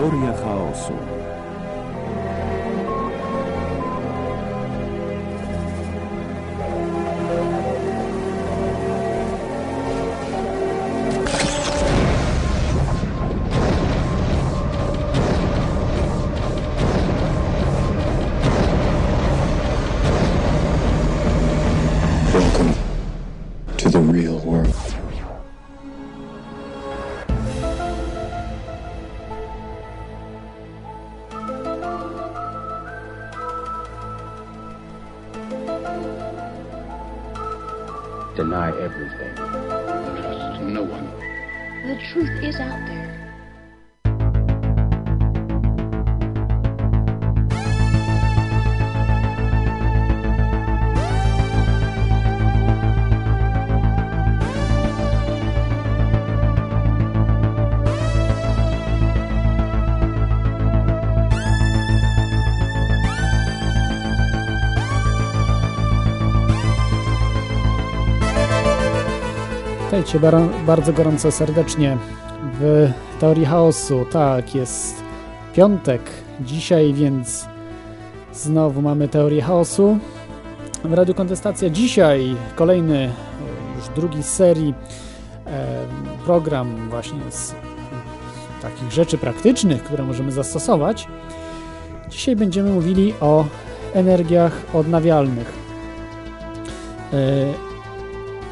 Teoria chaosu. Witajcie bar- bardzo gorąco serdecznie w Teorii Chaosu. Tak, jest piątek dzisiaj, więc znowu mamy Teorię Chaosu. W Radiu Kontestacja dzisiaj kolejny, e, już drugi z serii e, program właśnie z takich rzeczy praktycznych, które możemy zastosować. Dzisiaj będziemy mówili o energiach odnawialnych.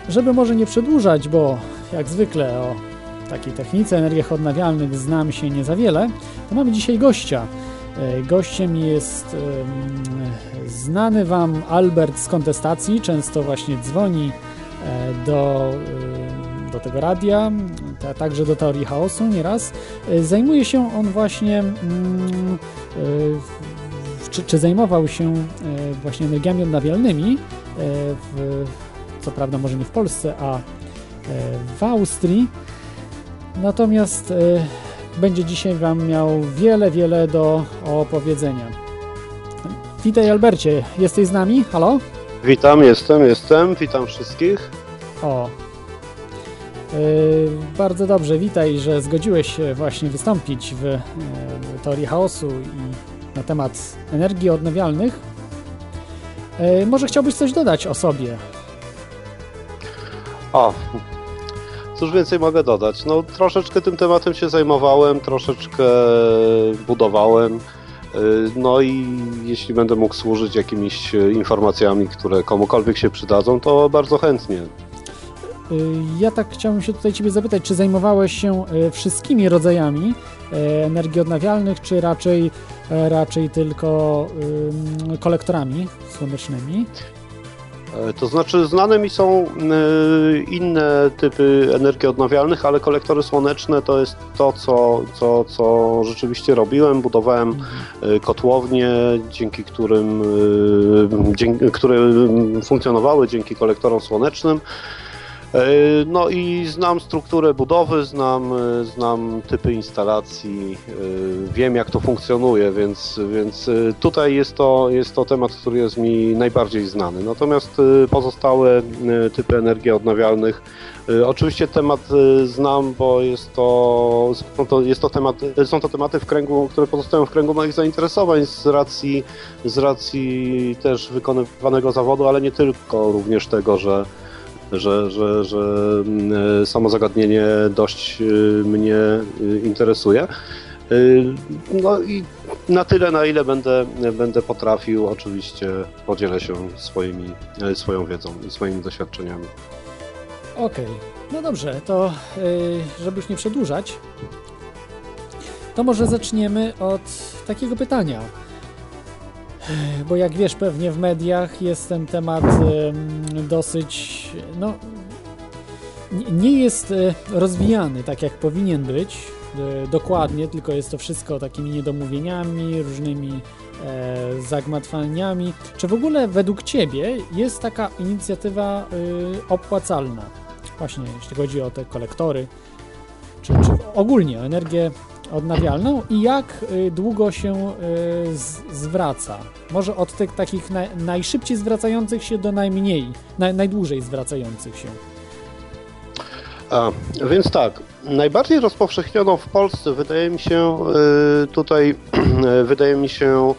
Żeby może nie przedłużać, bo jak zwykle o takiej technice energiach odnawialnych znam się nie za wiele, to mamy dzisiaj gościa. E, Gościem jest znany Wam Albert z kontestacji, często właśnie dzwoni e, do, do tego radia, a także do teorii chaosu nieraz. E, Zajmuje się on właśnie, mm, czy, czy zajmował się właśnie energiami odnawialnymi w, co prawda może nie w Polsce, a e, w Austrii. Natomiast e, będzie dzisiaj Wam miał wiele, wiele do opowiedzenia. Witaj Albercie, jesteś z nami? Halo? Witam, jestem, jestem. Witam wszystkich. O. E, bardzo dobrze, witaj, że zgodziłeś się właśnie wystąpić w teorii chaosu i na temat energii odnawialnych. Może chciałbyś coś dodać o sobie? O, cóż więcej mogę dodać? No, troszeczkę tym tematem się zajmowałem, troszeczkę budowałem. y, No i jeśli będę mógł służyć jakimiś informacjami, które komukolwiek się przydadzą, to bardzo chętnie. Y, Ja tak chciałbym się tutaj Ciebie zapytać, czy zajmowałeś się y, wszystkimi rodzajami energii odnawialnych, czy raczej, raczej tylko kolektorami słonecznymi? E, To znaczy, znane mi są y, inne typy energii odnawialnych, ale kolektory słoneczne to jest to, co, co, co rzeczywiście robiłem. Budowałem y, kotłownie, dzięki którym, dzięki, które funkcjonowały dzięki kolektorom słonecznym. Y, No i znam strukturę budowy, znam, y, znam typy instalacji, y, wiem jak to funkcjonuje, więc, więc tutaj jest to, jest to temat, który jest mi najbardziej znany. Natomiast pozostałe typy energii odnawialnych, oczywiście temat znam, bo jest to, jest to temat, są to tematy w kręgu, które pozostają w kręgu moich zainteresowań z racji, z racji też wykonywanego zawodu, ale nie tylko, również tego, że że, że, że mm, samo zagadnienie dość y, mnie y, interesuje. No i na tyle, na ile będę, będę potrafił, oczywiście podzielę się swoimi, swoją wiedzą i swoimi doświadczeniami. Okej, no dobrze, to żeby już nie przedłużać, to może zaczniemy od takiego pytania. Y, Bo jak wiesz, pewnie w mediach jest ten temat dosyć, no, nie- jest y, rozwijany tak jak powinien być y, dokładnie, tylko jest to wszystko takimi niedomówieniami, różnymi e, zagmatwaniami. Czy w ogóle według Ciebie jest taka inicjatywa opłacalna? Właśnie jeśli chodzi o te kolektory, czy, czy ogólnie o energię odnawialną i jak y, długo się y, zwraca? Może od tych takich na, najszybciej zwracających się do najmniej, naj, najdłużej zwracających się. A, więc tak, najbardziej rozpowszechnioną w Polsce wydaje mi się y, tutaj wydaje mi się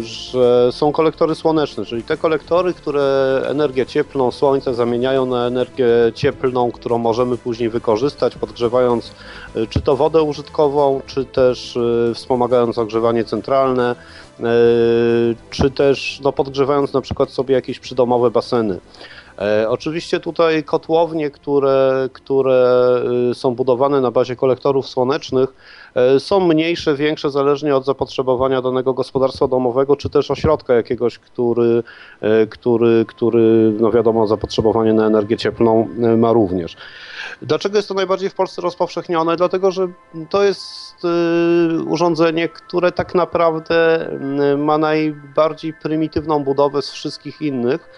że są kolektory słoneczne, czyli te kolektory, które energię cieplną słońca zamieniają na energię cieplną, którą możemy później wykorzystać, podgrzewając e, czy to wodę użytkową, czy też e, wspomagając ogrzewanie centralne, czy też no, podgrzewając na przykład sobie jakieś przydomowe baseny. E, oczywiście tutaj kotłownie, które, które są budowane na bazie kolektorów słonecznych, e, są mniejsze, większe, zależnie od zapotrzebowania danego gospodarstwa domowego, czy też ośrodka jakiegoś, który, e, który, który no wiadomo, zapotrzebowanie na energię cieplną ma również. Dlaczego jest to najbardziej w Polsce rozpowszechnione? Dlatego, że to jest urządzenie, które tak naprawdę ma najbardziej prymitywną budowę z wszystkich innych.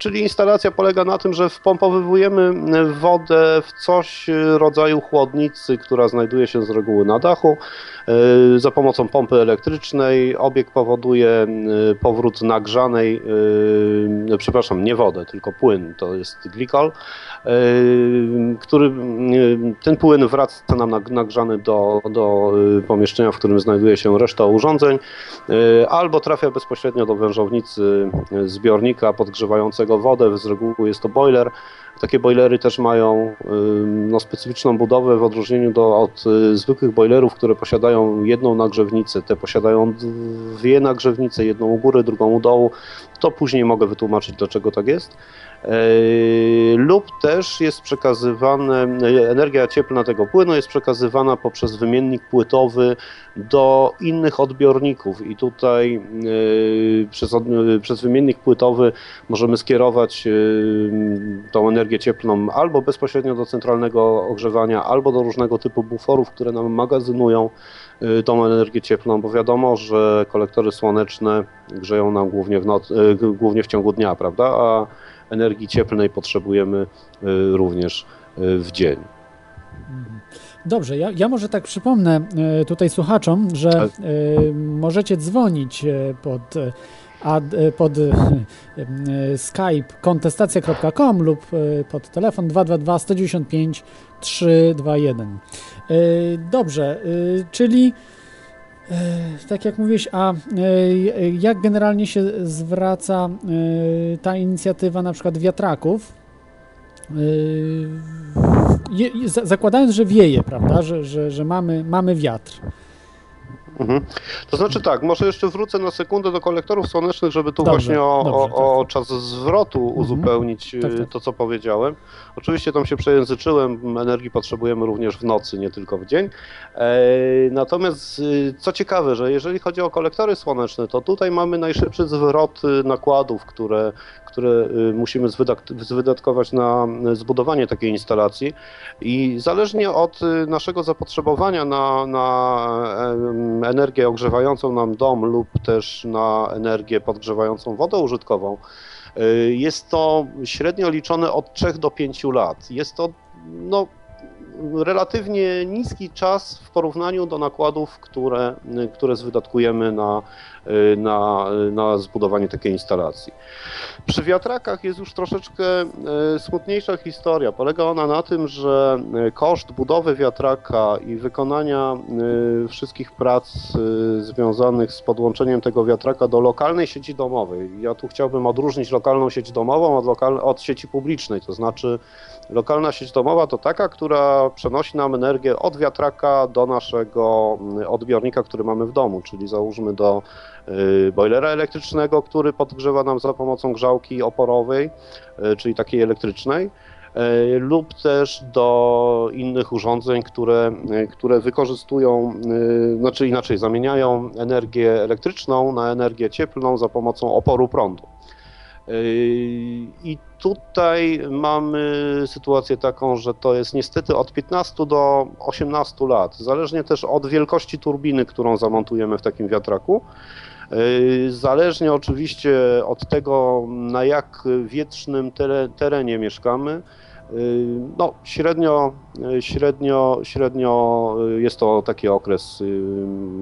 Czyli instalacja polega na tym, że wpompowywujemy wodę w coś rodzaju chłodnicy, która znajduje się z reguły na dachu. E, za pomocą pompy elektrycznej obieg powoduje e, powrót nagrzanej, e, przepraszam, nie wodę, tylko płyn, to jest glikol, który ten płyn wraca nam nagrzany do, do pomieszczenia, w którym znajduje się reszta urządzeń, albo trafia bezpośrednio do wężownicy zbiornika podgrzewającego wodę, z reguły jest to boiler, takie boilery też mają no, specyficzną budowę w odróżnieniu do, od y, zwykłych boilerów, które posiadają jedną nagrzewnicę. Te posiadają dwie nagrzewnice, jedną u góry, drugą u dołu. To później mogę wytłumaczyć, dlaczego tak jest. Yy, lub też jest przekazywane, energia cieplna tego płynu jest przekazywana poprzez wymiennik płytowy do innych odbiorników i tutaj yy, przez, przez wymiennik płytowy możemy skierować yy, tą energię cieplną albo bezpośrednio do centralnego ogrzewania, albo do różnego typu buforów, które nam magazynują tą energię cieplną, bo wiadomo, że kolektory słoneczne grzeją nam głównie w, noc, głównie w ciągu dnia, prawda? A energii cieplnej potrzebujemy y, również y, w dzień. Dobrze, ja, ja może tak przypomnę y, tutaj słuchaczom, że możecie dzwonić pod ad, pod skype kontestacja.com lub pod telefon 222 195 321. Dobrze, czyli tak jak mówiłeś, a e, jak generalnie się zwraca e, ta inicjatywa na przykład wiatraków? Zakładając, że wieje, prawda, że, że, że mamy, mamy wiatr. Mhm. To znaczy tak, może jeszcze wrócę na sekundę do kolektorów słonecznych, żeby tu dobrze, właśnie o, dobrze, o, o tak. czas zwrotu mhm. uzupełnić tak, tak. to, co powiedziałem. Oczywiście tam się przejęzyczyłem, energii potrzebujemy również w nocy, nie tylko w dzień. E, natomiast y, co ciekawe, że jeżeli chodzi o kolektory słoneczne, to tutaj mamy najszybszy zwrot y, nakładów, które, które y, musimy wydatkować na zbudowanie takiej instalacji i zależnie od naszego zapotrzebowania na, na energię ogrzewającą nam dom lub też na energię podgrzewającą wodę użytkową, y, jest to średnio liczone od 3 do 5 lat. Jest to no, relatywnie niski czas w porównaniu do nakładów, które, które wydatkujemy na, na, na zbudowanie takiej instalacji. Przy wiatrakach jest już troszeczkę e, smutniejsza historia. Polega ona na tym, że koszt budowy wiatraka i wykonania wszystkich prac związanych z podłączeniem tego wiatraka do lokalnej sieci domowej. Ja tu chciałbym odróżnić lokalną sieć domową od, lokal, od sieci publicznej, to znaczy Lokalna sieć domowa to taka, która przenosi nam energię od wiatraka do naszego odbiornika, który mamy w domu, czyli załóżmy do y, boilera elektrycznego, który podgrzewa nam za pomocą grzałki oporowej, y, czyli takiej elektrycznej y, lub też do innych urządzeń, które, które wykorzystują, znaczy inaczej zamieniają energię elektryczną na energię cieplną za pomocą oporu prądu. I tutaj mamy sytuację taką, że to jest niestety od 15 do 18 lat, zależnie też od wielkości turbiny, którą zamontujemy w takim wiatraku. Zależnie oczywiście od tego, na jak wietrznym terenie mieszkamy, no, średnio, średnio, średnio jest to taki okres,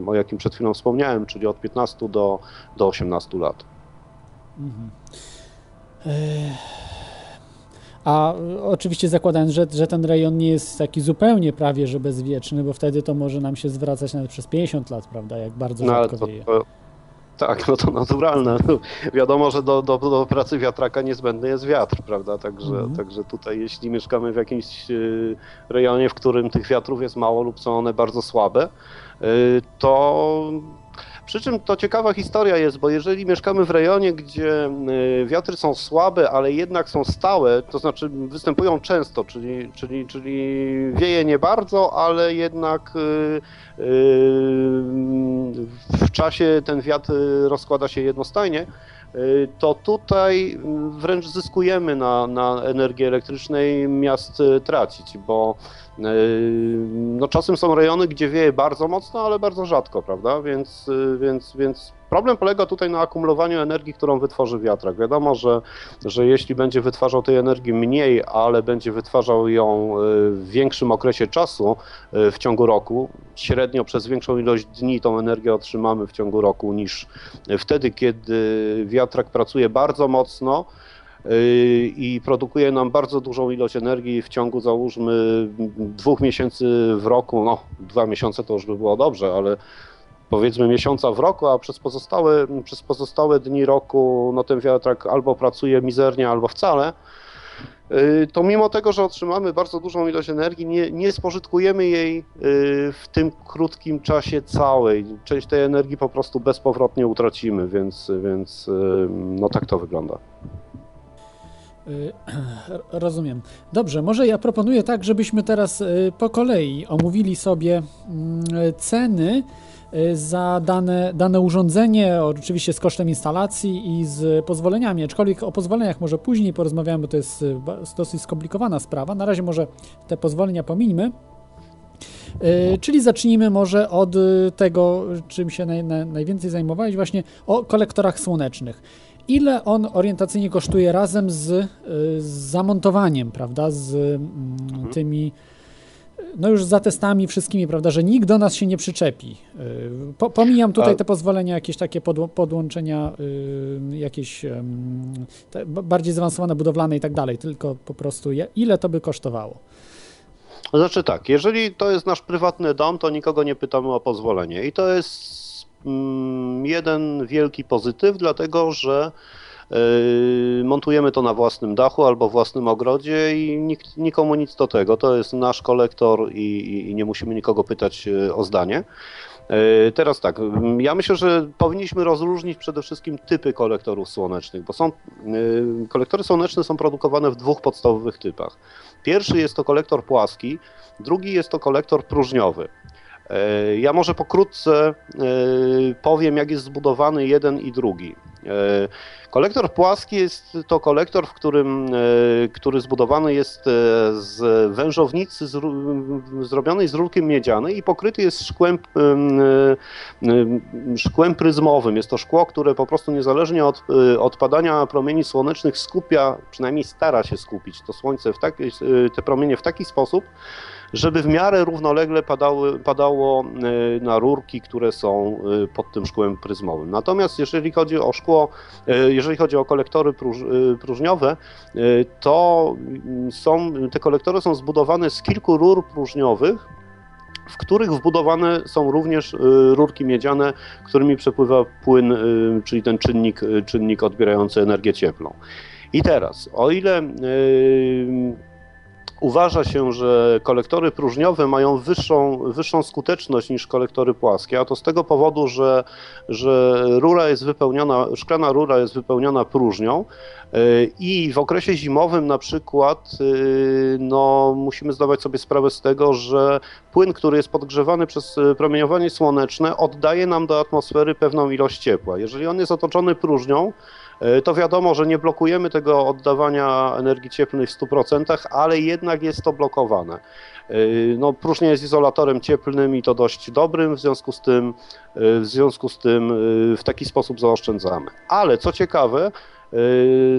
o jakim przed chwilą wspomniałem, czyli od 15 do, do 18 lat. Mhm. A y, oczywiście zakładając, że, że ten rejon nie jest taki zupełnie prawie, że bezwieczny, bo wtedy to może nam się zwracać nawet przez 50 lat, prawda, jak bardzo No, rzadko to, wieje. to, tak, no to naturalne. Wiadomo, że do, do, do pracy wiatraka niezbędny jest wiatr, prawda? Także, Mhm. także tutaj, jeśli mieszkamy w jakimś y, rejonie, w którym tych wiatrów jest mało lub są one bardzo słabe, y, to. Przy czym to ciekawa historia jest, bo jeżeli mieszkamy w rejonie, gdzie y, wiatry są słabe, ale jednak są stałe, to znaczy występują często, czyli, czyli, czyli wieje nie bardzo, ale jednak y, y, w czasie ten wiatr rozkłada się jednostajnie, to tutaj wręcz zyskujemy na, na energii elektrycznej miast y, tracić, bo y, no czasem są rejony, gdzie wieje bardzo mocno, ale bardzo rzadko, prawda? Więc, y, więc, więc problem polega tutaj na akumulowaniu energii, którą wytworzy wiatrak. Wiadomo, że, że jeśli będzie wytwarzał tej energii mniej, ale będzie wytwarzał ją y, w większym okresie czasu y, w ciągu roku, średnio przez większą ilość dni tą energię otrzymamy w ciągu roku niż wtedy, kiedy wiatrak pracuje bardzo mocno i produkuje nam bardzo dużą ilość energii w ciągu załóżmy dwóch miesięcy w roku, no dwa miesiące to już by było dobrze, ale powiedzmy miesiąca w roku, a przez pozostałe, przez pozostałe dni roku no ten wiatrak albo pracuje mizernie, albo wcale, yy, to mimo tego, że otrzymamy bardzo dużą ilość energii, nie, nie spożytkujemy jej yy, w tym krótkim czasie całej. Część tej energii po prostu bezpowrotnie utracimy, więc, więc yy, no tak to wygląda. Y, Rozumiem. Dobrze, może ja proponuję tak, żebyśmy teraz y, po kolei omówili sobie mm, ceny y, za dane, dane urządzenie, oczywiście z kosztem instalacji i z pozwoleniami, aczkolwiek o pozwoleniach może później porozmawiamy, bo to jest y, dosyć skomplikowana sprawa. Na razie może te pozwolenia pomińmy. Y, Czyli zacznijmy może od y, tego, czym się naj, na, najwięcej zajmowałeś, właśnie o kolektorach słonecznych. Ile on orientacyjnie kosztuje razem z, y, z zamontowaniem, prawda, z mm, tymi, no już za testami wszystkimi, prawda, że nikt do nas się nie przyczepi. Y, Po, pomijam tutaj te pozwolenia, jakieś takie podło, podłączenia, y, jakieś te bardziej zaawansowane, budowlane i tak dalej, tylko po prostu je, ile to by kosztowało. Znaczy tak, jeżeli to jest nasz prywatny dom, to nikogo nie pytamy o pozwolenie. I to jest mm, jeden wielki pozytyw, dlatego że montujemy to na własnym dachu albo własnym ogrodzie i nikt, nikomu nic do tego. To jest nasz kolektor i, i, nie musimy nikogo pytać yy, o zdanie. Yy, Teraz tak, mm, ja myślę, że powinniśmy rozróżnić przede wszystkim typy kolektorów słonecznych, bo są yy, kolektory słoneczne są produkowane w dwóch podstawowych typach. Pierwszy jest to kolektor płaski, drugi jest to kolektor próżniowy. E, Ja może pokrótce e, powiem, jak jest zbudowany jeden i drugi. E, Kolektor płaski jest to kolektor, w którym, który zbudowany jest z wężownicy zrobionej z rurki miedzianej i pokryty jest szkłem, em, em, szkłem pryzmowym. Jest to szkło, które po prostu niezależnie od odpadania promieni słonecznych skupia, przynajmniej stara się skupić to słońce, w taki, te promienie w taki sposób, żeby w miarę równolegle padały, padało e, na rurki, które są e, pod tym szkłem pryzmowym. Natomiast jeżeli chodzi o szkło, e, jeżeli chodzi o kolektory próż, próżniowe, to są, te kolektory są zbudowane z kilku rur próżniowych, w których wbudowane są również rurki miedziane, którymi przepływa płyn, czyli ten czynnik, czynnik odbierający energię cieplną. I teraz, o ile uważa się, że kolektory próżniowe mają wyższą, wyższą skuteczność niż kolektory płaskie, a to z tego powodu, że, że rura jest wypełniona, szklana rura jest wypełniona próżnią yy, i w okresie zimowym na przykład yy, no, musimy zdawać sobie sprawę z tego, że płyn, który jest podgrzewany przez yy, promieniowanie słoneczne oddaje nam do atmosfery pewną ilość ciepła. Jeżeli on jest otoczony próżnią, to wiadomo, że nie blokujemy tego oddawania energii cieplnej w 100%, ale jednak jest to blokowane. E, No, próżnia jest izolatorem cieplnym i to dość dobrym, w związku z tym, e, w związku z tym e, w taki sposób zaoszczędzamy. Ale co ciekawe, e,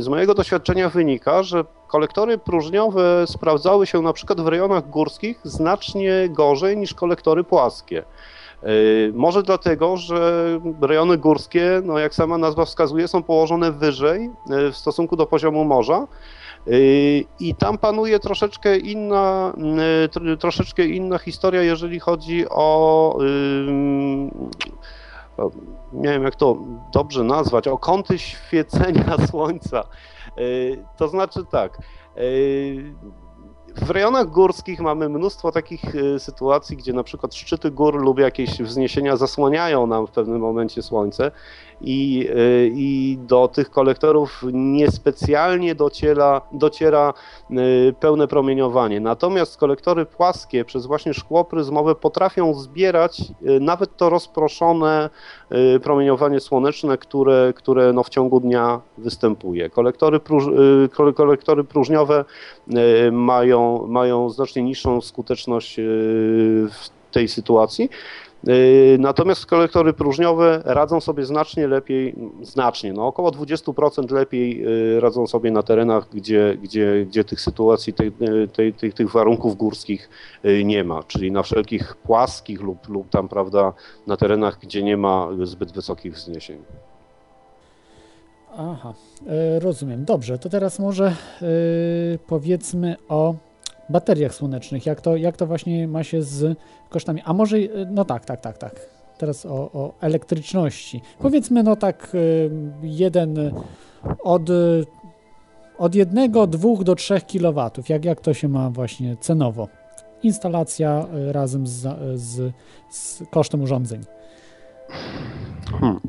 z mojego doświadczenia wynika, że kolektory próżniowe sprawdzały się na przykład w rejonach górskich znacznie gorzej niż kolektory płaskie. Yy, Może dlatego, że rejony górskie, no jak sama nazwa wskazuje, są położone wyżej yy, w stosunku do poziomu morza I tam panuje troszeczkę inna, troszeczkę inna historia, jeżeli chodzi o nie wiem jak to dobrze nazwać, o kąty świecenia słońca. To znaczy tak, w rejonach górskich mamy mnóstwo takich e, sytuacji, gdzie na przykład szczyty gór lub jakieś wzniesienia zasłaniają nam w pewnym momencie słońce i, e, i do tych kolektorów niespecjalnie dociera, dociera e, pełne promieniowanie. Natomiast kolektory płaskie przez właśnie szkło pryzmowe potrafią zbierać nawet to rozproszone promieniowanie słoneczne, które, które no w ciągu dnia występuje. Kolektory, próż, kolektory próżniowe mają mają, znacznie niższą skuteczność e, w tej sytuacji. E, natomiast kolektory próżniowe radzą sobie znacznie lepiej, znacznie, no około 20% lepiej e, radzą sobie na terenach, gdzie, gdzie, gdzie tych sytuacji, tej, tej, tych, tych warunków górskich nie ma, czyli na wszelkich płaskich lub, lub tam, prawda, na terenach, gdzie nie ma zbyt wysokich wzniesień. Aha, rozumiem. Dobrze, to teraz może powiedzmy o bateriach słonecznych, jak to, jak to właśnie ma się z kosztami. A może, no tak, tak, tak, tak. Teraz o, o elektryczności. Powiedzmy, no tak, y, jeden od, od jednego, dwóch do trzech kilowatów. Jak, jak to się ma właśnie cenowo? Instalacja y, razem z, z, z kosztem urządzeń. Hmm.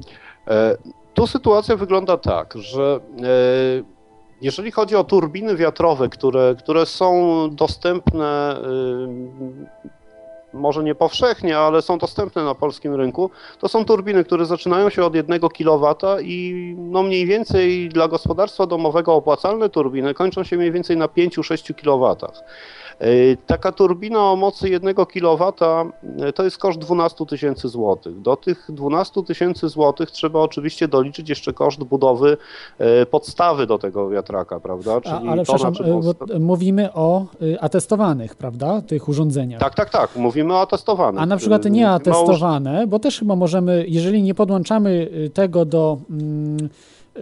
E, tu sytuacja wygląda tak, że e, jeżeli chodzi o turbiny wiatrowe, które, które są dostępne, może nie powszechnie, ale są dostępne na polskim rynku, to są turbiny, które zaczynają się od 1 kW i no mniej więcej dla gospodarstwa domowego opłacalne turbiny kończą się mniej więcej na 5-6 kW. E, taka turbina o mocy 1 kW e, to jest koszt 12 tysięcy złotych. Do tych 12 tysięcy złotych trzeba oczywiście doliczyć jeszcze koszt budowy e, podstawy do tego wiatraka, prawda? Czyli A, ale przepraszam, mówimy o atestowanych, prawda, tych urządzeniach. Tak, tak, tak, mówimy o atestowanych. A na przykład nieatestowane, bo też chyba możemy, jeżeli nie podłączamy tego do... Mm,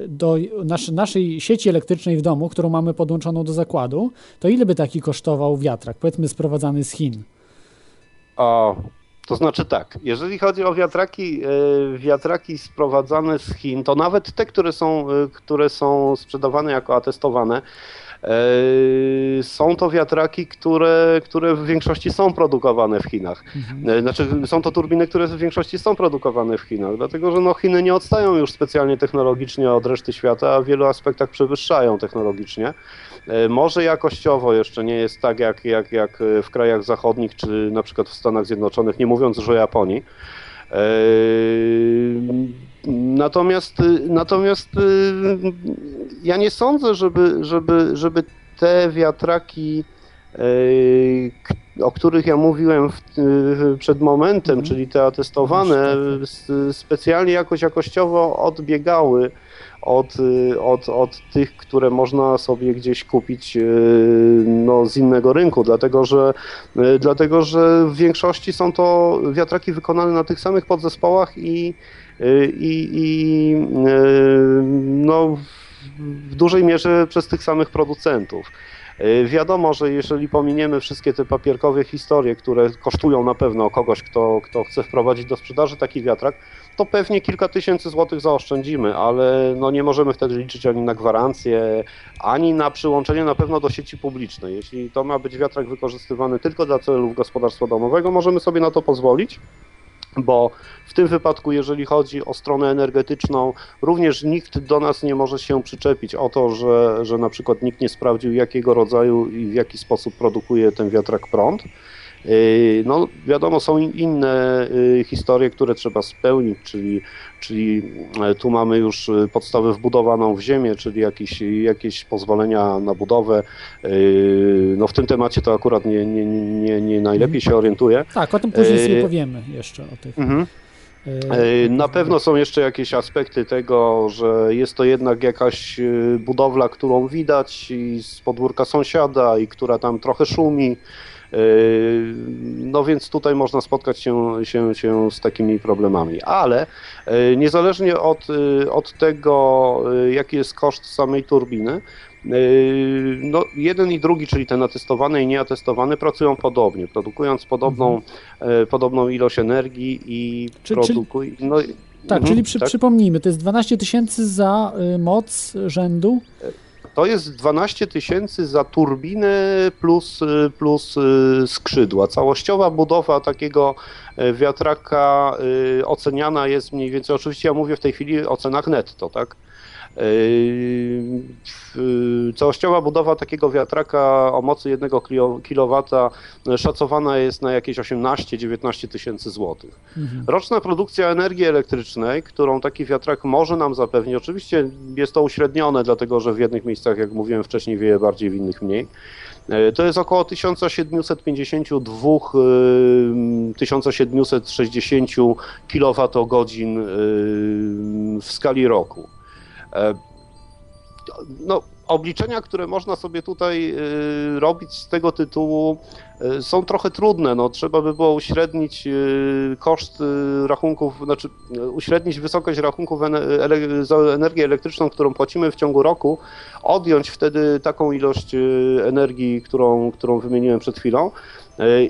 do nasz, naszej sieci elektrycznej w domu, którą mamy podłączoną do zakładu, to ile by taki kosztował wiatrak, powiedzmy sprowadzany z Chin? O, to znaczy tak, jeżeli chodzi o wiatraki, e, wiatraki sprowadzane z Chin, to nawet te, które są, e, które są sprzedawane jako atestowane, są to wiatraki, które, które w większości są produkowane w Chinach. Mhm. E, znaczy, są to turbiny, które w większości są produkowane w Chinach, dlatego że no, Chiny nie odstają już specjalnie technologicznie od reszty świata, a w wielu aspektach przewyższają technologicznie. E, może jakościowo jeszcze nie jest tak jak, jak, jak w krajach zachodnich, czy na przykład w Stanach Zjednoczonych, nie mówiąc już o Japonii. Natomiast, natomiast y, ja nie sądzę, żeby, żeby, żeby te wiatraki, y, o których ja mówiłem przed momentem, mm. czyli te atestowane, tak. specjalnie jakoś jakościowo odbiegały od, od, od tych, które można sobie gdzieś kupić y, no, z innego rynku, dlatego że, dlatego że w większości są to wiatraki wykonane na tych samych podzespołach i i, i e, no, w dużej mierze przez tych samych producentów. E, wiadomo, że jeżeli pominiemy wszystkie te papierkowe historie, które kosztują na pewno kogoś, kto, kto chce wprowadzić do sprzedaży taki wiatrak, to pewnie kilka tysięcy złotych zaoszczędzimy, ale no nie możemy wtedy liczyć ani na gwarancję, ani na przyłączenie na pewno do sieci publicznej. Jeśli to ma być wiatrak wykorzystywany tylko dla celów gospodarstwa domowego, możemy sobie na to pozwolić bo w tym wypadku, jeżeli chodzi o stronę energetyczną, również nikt do nas nie może się przyczepić o to, że, że na przykład nikt nie sprawdził, jakiego rodzaju i w jaki sposób produkuje ten wiatrak prąd. Yy, no, wiadomo, są inne yy, historie, które trzeba spełnić, czyli, czyli e, tu mamy już e, podstawę wbudowaną w ziemię, czyli jakieś, jakieś pozwolenia na budowę. No, w tym temacie to akurat nie, nie, nie, nie najlepiej się orientuję. Tak, o tym później sobie powiemy jeszcze o tych. Mhm. Na pewno są jeszcze jakieś aspekty tego, że jest to jednak jakaś budowla, którą widać z podwórka sąsiada i która tam trochę szumi. Yy, no więc tutaj można spotkać się, się, się z takimi problemami. Ale e, niezależnie od, e, od tego, jaki jest koszt samej turbiny, no, jeden i drugi, czyli ten atestowany i nieatestowany, pracują podobnie, produkując podobną, mhm. podobną ilość energii i czy, produkują. No, tak, mhm, czyli przy, tak? przypomnijmy, to jest 12 tysięcy za moc rzędu? To jest 12 tysięcy za turbinę plus, plus y, skrzydła. Całościowa budowa takiego y, wiatraka y, oceniana jest mniej więcej, oczywiście ja mówię w tej chwili o cenach netto, tak? Całościowa budowa takiego wiatraka o mocy 1 kW szacowana jest na jakieś 18-19 tysięcy złotych. Mhm. Roczna produkcja energii elektrycznej, którą taki wiatrak może nam zapewnić, oczywiście jest to uśrednione, dlatego że w jednych miejscach, jak mówiłem wcześniej, wieje bardziej, w innych mniej. E, to jest około 1752 1760 kWh w skali roku. E, no, obliczenia, które można sobie tutaj e, robić z tego tytułu e, są trochę trudne. No, trzeba by było uśrednić koszt rachunków, znaczy uśrednić wysokość rachunków za energię elektryczną, którą płacimy w ciągu roku, odjąć wtedy taką ilość energii, którą, którą wymieniłem przed chwilą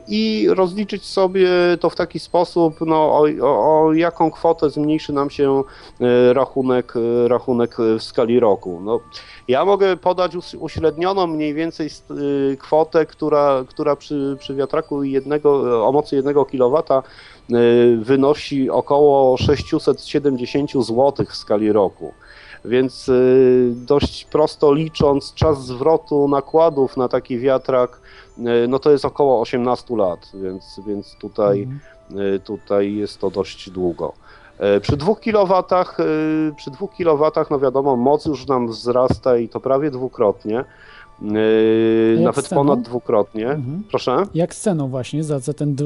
i rozliczyć sobie to w taki sposób, no, o, o, o, jaką kwotę zmniejszy nam się e, rachunek, e, rachunek w skali roku. No, ja mogę podać uśrednioną mniej więcej e, kwotę, która, która przy, przy wiatraku jednego, o mocy 1 kW wynosi około 670 zł w skali roku. Więc dość prosto licząc czas zwrotu nakładów na taki wiatrak E, no to jest około 18 lat, więc, więc tutaj, mhm. E, tutaj jest to dość długo. E, przy 2 kW, przy 2 kW, no wiadomo, moc już nam wzrasta i to prawie dwukrotnie. Nawet ponad dwukrotnie. Mhm. Proszę? Jak z ceną właśnie za, za ten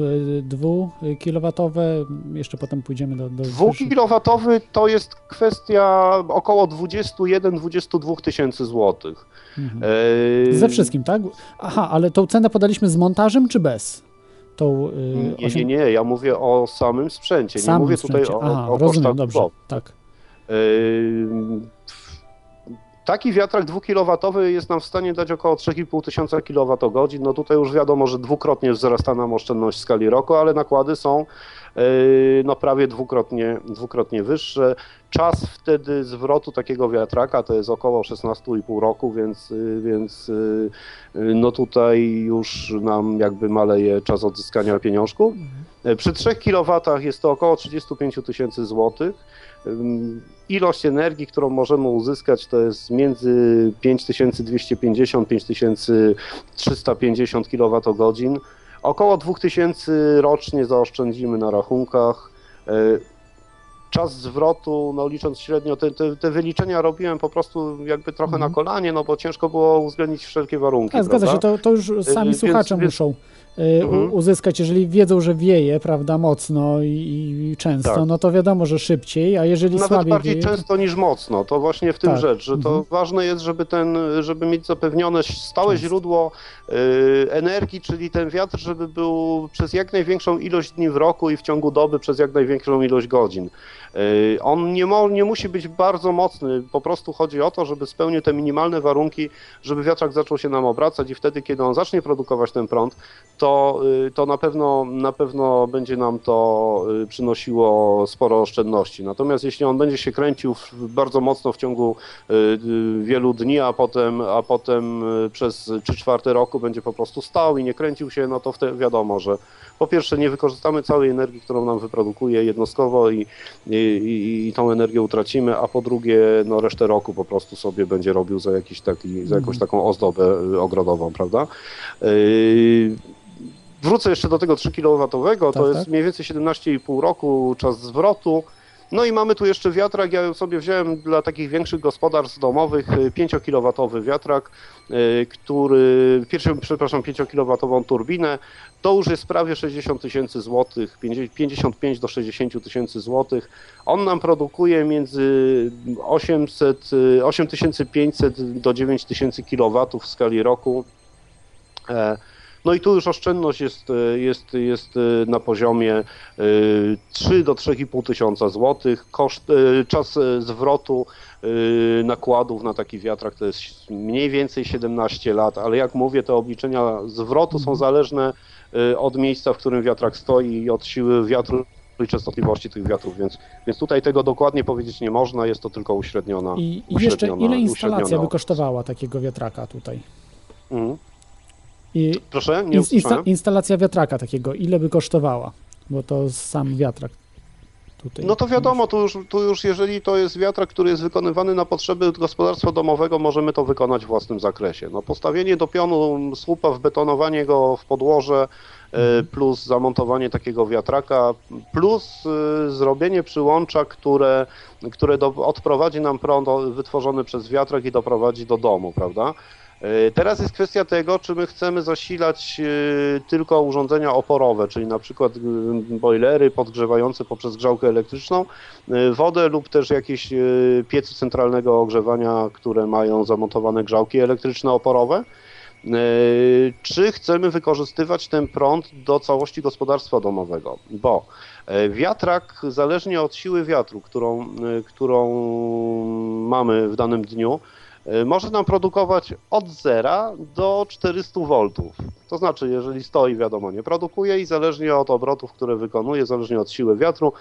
dwukilowatowe? Jeszcze potem pójdziemy do... do Dwukilowatowy to jest kwestia około 21-22 tysięcy złotych. Mhm. E... Ze wszystkim, tak? Aha, ale tą cenę podaliśmy z montażem czy bez? Tą, yy, nie, nie, nie, ja mówię o samym sprzęcie. Samym nie mówię sprzęcie. tutaj o, Aha, o rozumiem, dobrze, tak. Taki wiatrak dwukilowatowy jest nam w stanie dać około 3,5 tysiąca kWh. No tutaj już wiadomo, że dwukrotnie wzrasta nam oszczędność w skali roku, ale nakłady są yy, no prawie dwukrotnie, dwukrotnie wyższe. Czas wtedy zwrotu takiego wiatraka to jest około 16,5 roku, więc, yy, więc yy, no tutaj już nam jakby maleje czas odzyskania pieniążków. Mhm. Przy 3 kW jest to około 35 tysięcy złotych. Ilość energii, którą możemy uzyskać, to jest między 5250-5350 kWh. Około 2000 rocznie zaoszczędzimy na rachunkach. Czas zwrotu, no licząc średnio, te, te, te wyliczenia robiłem po prostu jakby trochę mhm. na kolanie, no bo ciężko było uwzględnić wszelkie warunki. A, zgadza się, to, to już sami e, słuchacze więc, muszą Y, mhm. uzyskać, jeżeli wiedzą, że wieje, prawda, mocno i, i często, tak. no to wiadomo, że szybciej, a jeżeli Nawet słabiej bardziej wieje... często niż mocno, to właśnie w tym tak. rzecz, że to mhm. ważne jest, żeby ten, żeby mieć zapewnione stałe źródło y, energii, czyli ten wiatr, żeby był przez jak największą ilość dni w roku i w ciągu doby przez jak największą ilość godzin. Y, on nie, mo, nie musi być bardzo mocny, po prostu chodzi o to, żeby spełnił te minimalne warunki, żeby wiatrak zaczął się nam obracać i wtedy, kiedy on zacznie produkować ten prąd, to, y, to na, pewno, na pewno będzie nam to y, przynosiło sporo oszczędności. Natomiast jeśli on będzie się kręcił bardzo mocno w ciągu wielu dni, a potem, a potem przez 3 czwarte roku będzie po prostu stał i nie kręcił się, no to wiadomo, że po pierwsze nie wykorzystamy całej energii, którą nam wyprodukuje jednostkowo i, i, i, i tą energię utracimy, a po drugie no resztę roku po prostu sobie będzie robił za, jakiś taki, za jakąś taką ozdobę y, ogrodową, prawda? Yy, wrócę jeszcze do tego 3 kW, to tak, jest tak. mniej więcej 17,5 roku czas zwrotu. No i mamy tu jeszcze wiatrak, ja sobie wziąłem dla takich większych gospodarstw domowych 5-kilowatowy wiatrak, y, który, pierwszy, przepraszam, 5-kilowatową turbinę, to już jest prawie 60 tysięcy złotych, 55 do 60 tysięcy złotych. On nam produkuje między 800, 8500 do 9000 kW w skali roku. E, No i tu już oszczędność jest, e, jest, jest e, na poziomie e, 3 do 3,5 tysiąca złotych. Koszt, e, czas e, zwrotu e, nakładów na taki wiatrak to jest mniej więcej 17 lat, ale jak mówię, te obliczenia zwrotu są zależne e, od miejsca, w którym wiatrak stoi i od siły wiatru i częstotliwości tych wiatrów, więc, więc tutaj tego dokładnie powiedzieć nie można, jest to tylko uśredniona. I, i jeszcze uśredniona- ile instalacja by kosztowała takiego wiatraka tutaj? Mhm. I Proszę, nie ins- insta- instalacja wiatraka takiego, ile by kosztowała? Bo to sam wiatrak tutaj. No to wiadomo, tu już, tu już jeżeli to jest wiatrak, który jest wykonywany na potrzeby gospodarstwa domowego, możemy to wykonać w własnym zakresie. No postawienie do pionu słupa, wbetonowanie go w podłoże, e, plus zamontowanie takiego wiatraka, plus e, zrobienie przyłącza, które, które do, odprowadzi nam prąd wytworzony przez wiatrak i doprowadzi do domu, prawda? E, Teraz jest kwestia tego, czy my chcemy zasilać e, tylko urządzenia oporowe, czyli na przykład e, bojlery podgrzewające poprzez grzałkę elektryczną, wodę lub też jakieś piece centralnego ogrzewania, które mają zamontowane grzałki elektryczne oporowe. Czy chcemy wykorzystywać ten prąd do całości gospodarstwa domowego? Bo wiatrak, zależnie od siły wiatru, którą, którą mamy w danym dniu, może nam produkować od 0 do 400 V. To znaczy, jeżeli stoi, wiadomo, nie produkuje i zależnie od obrotów, które wykonuje, zależnie od siły wiatru,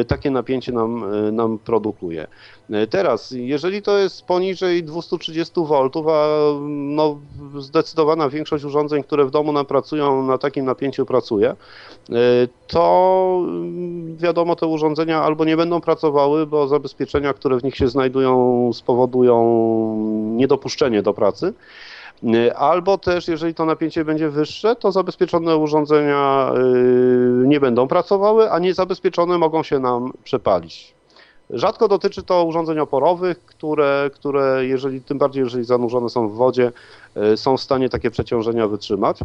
e, takie napięcie nam, e, nam produkuje. E, Teraz, jeżeli to jest poniżej 230 V, a no, zdecydowana większość urządzeń, które w domu nam pracują, na takim napięciu pracuje, e, to mm, wiadomo, te urządzenia albo nie będą pracowały, bo zabezpieczenia, które w nich się znajdują, spowodują niedopuszczenie do pracy. E, Albo też, jeżeli to napięcie będzie wyższe, to zabezpieczone urządzenia nie będą pracowały, a niezabezpieczone mogą się nam przepalić. Rzadko dotyczy to urządzeń oporowych, które, które jeżeli, tym bardziej jeżeli zanurzone są w wodzie, y, są w stanie takie przeciążenia wytrzymać.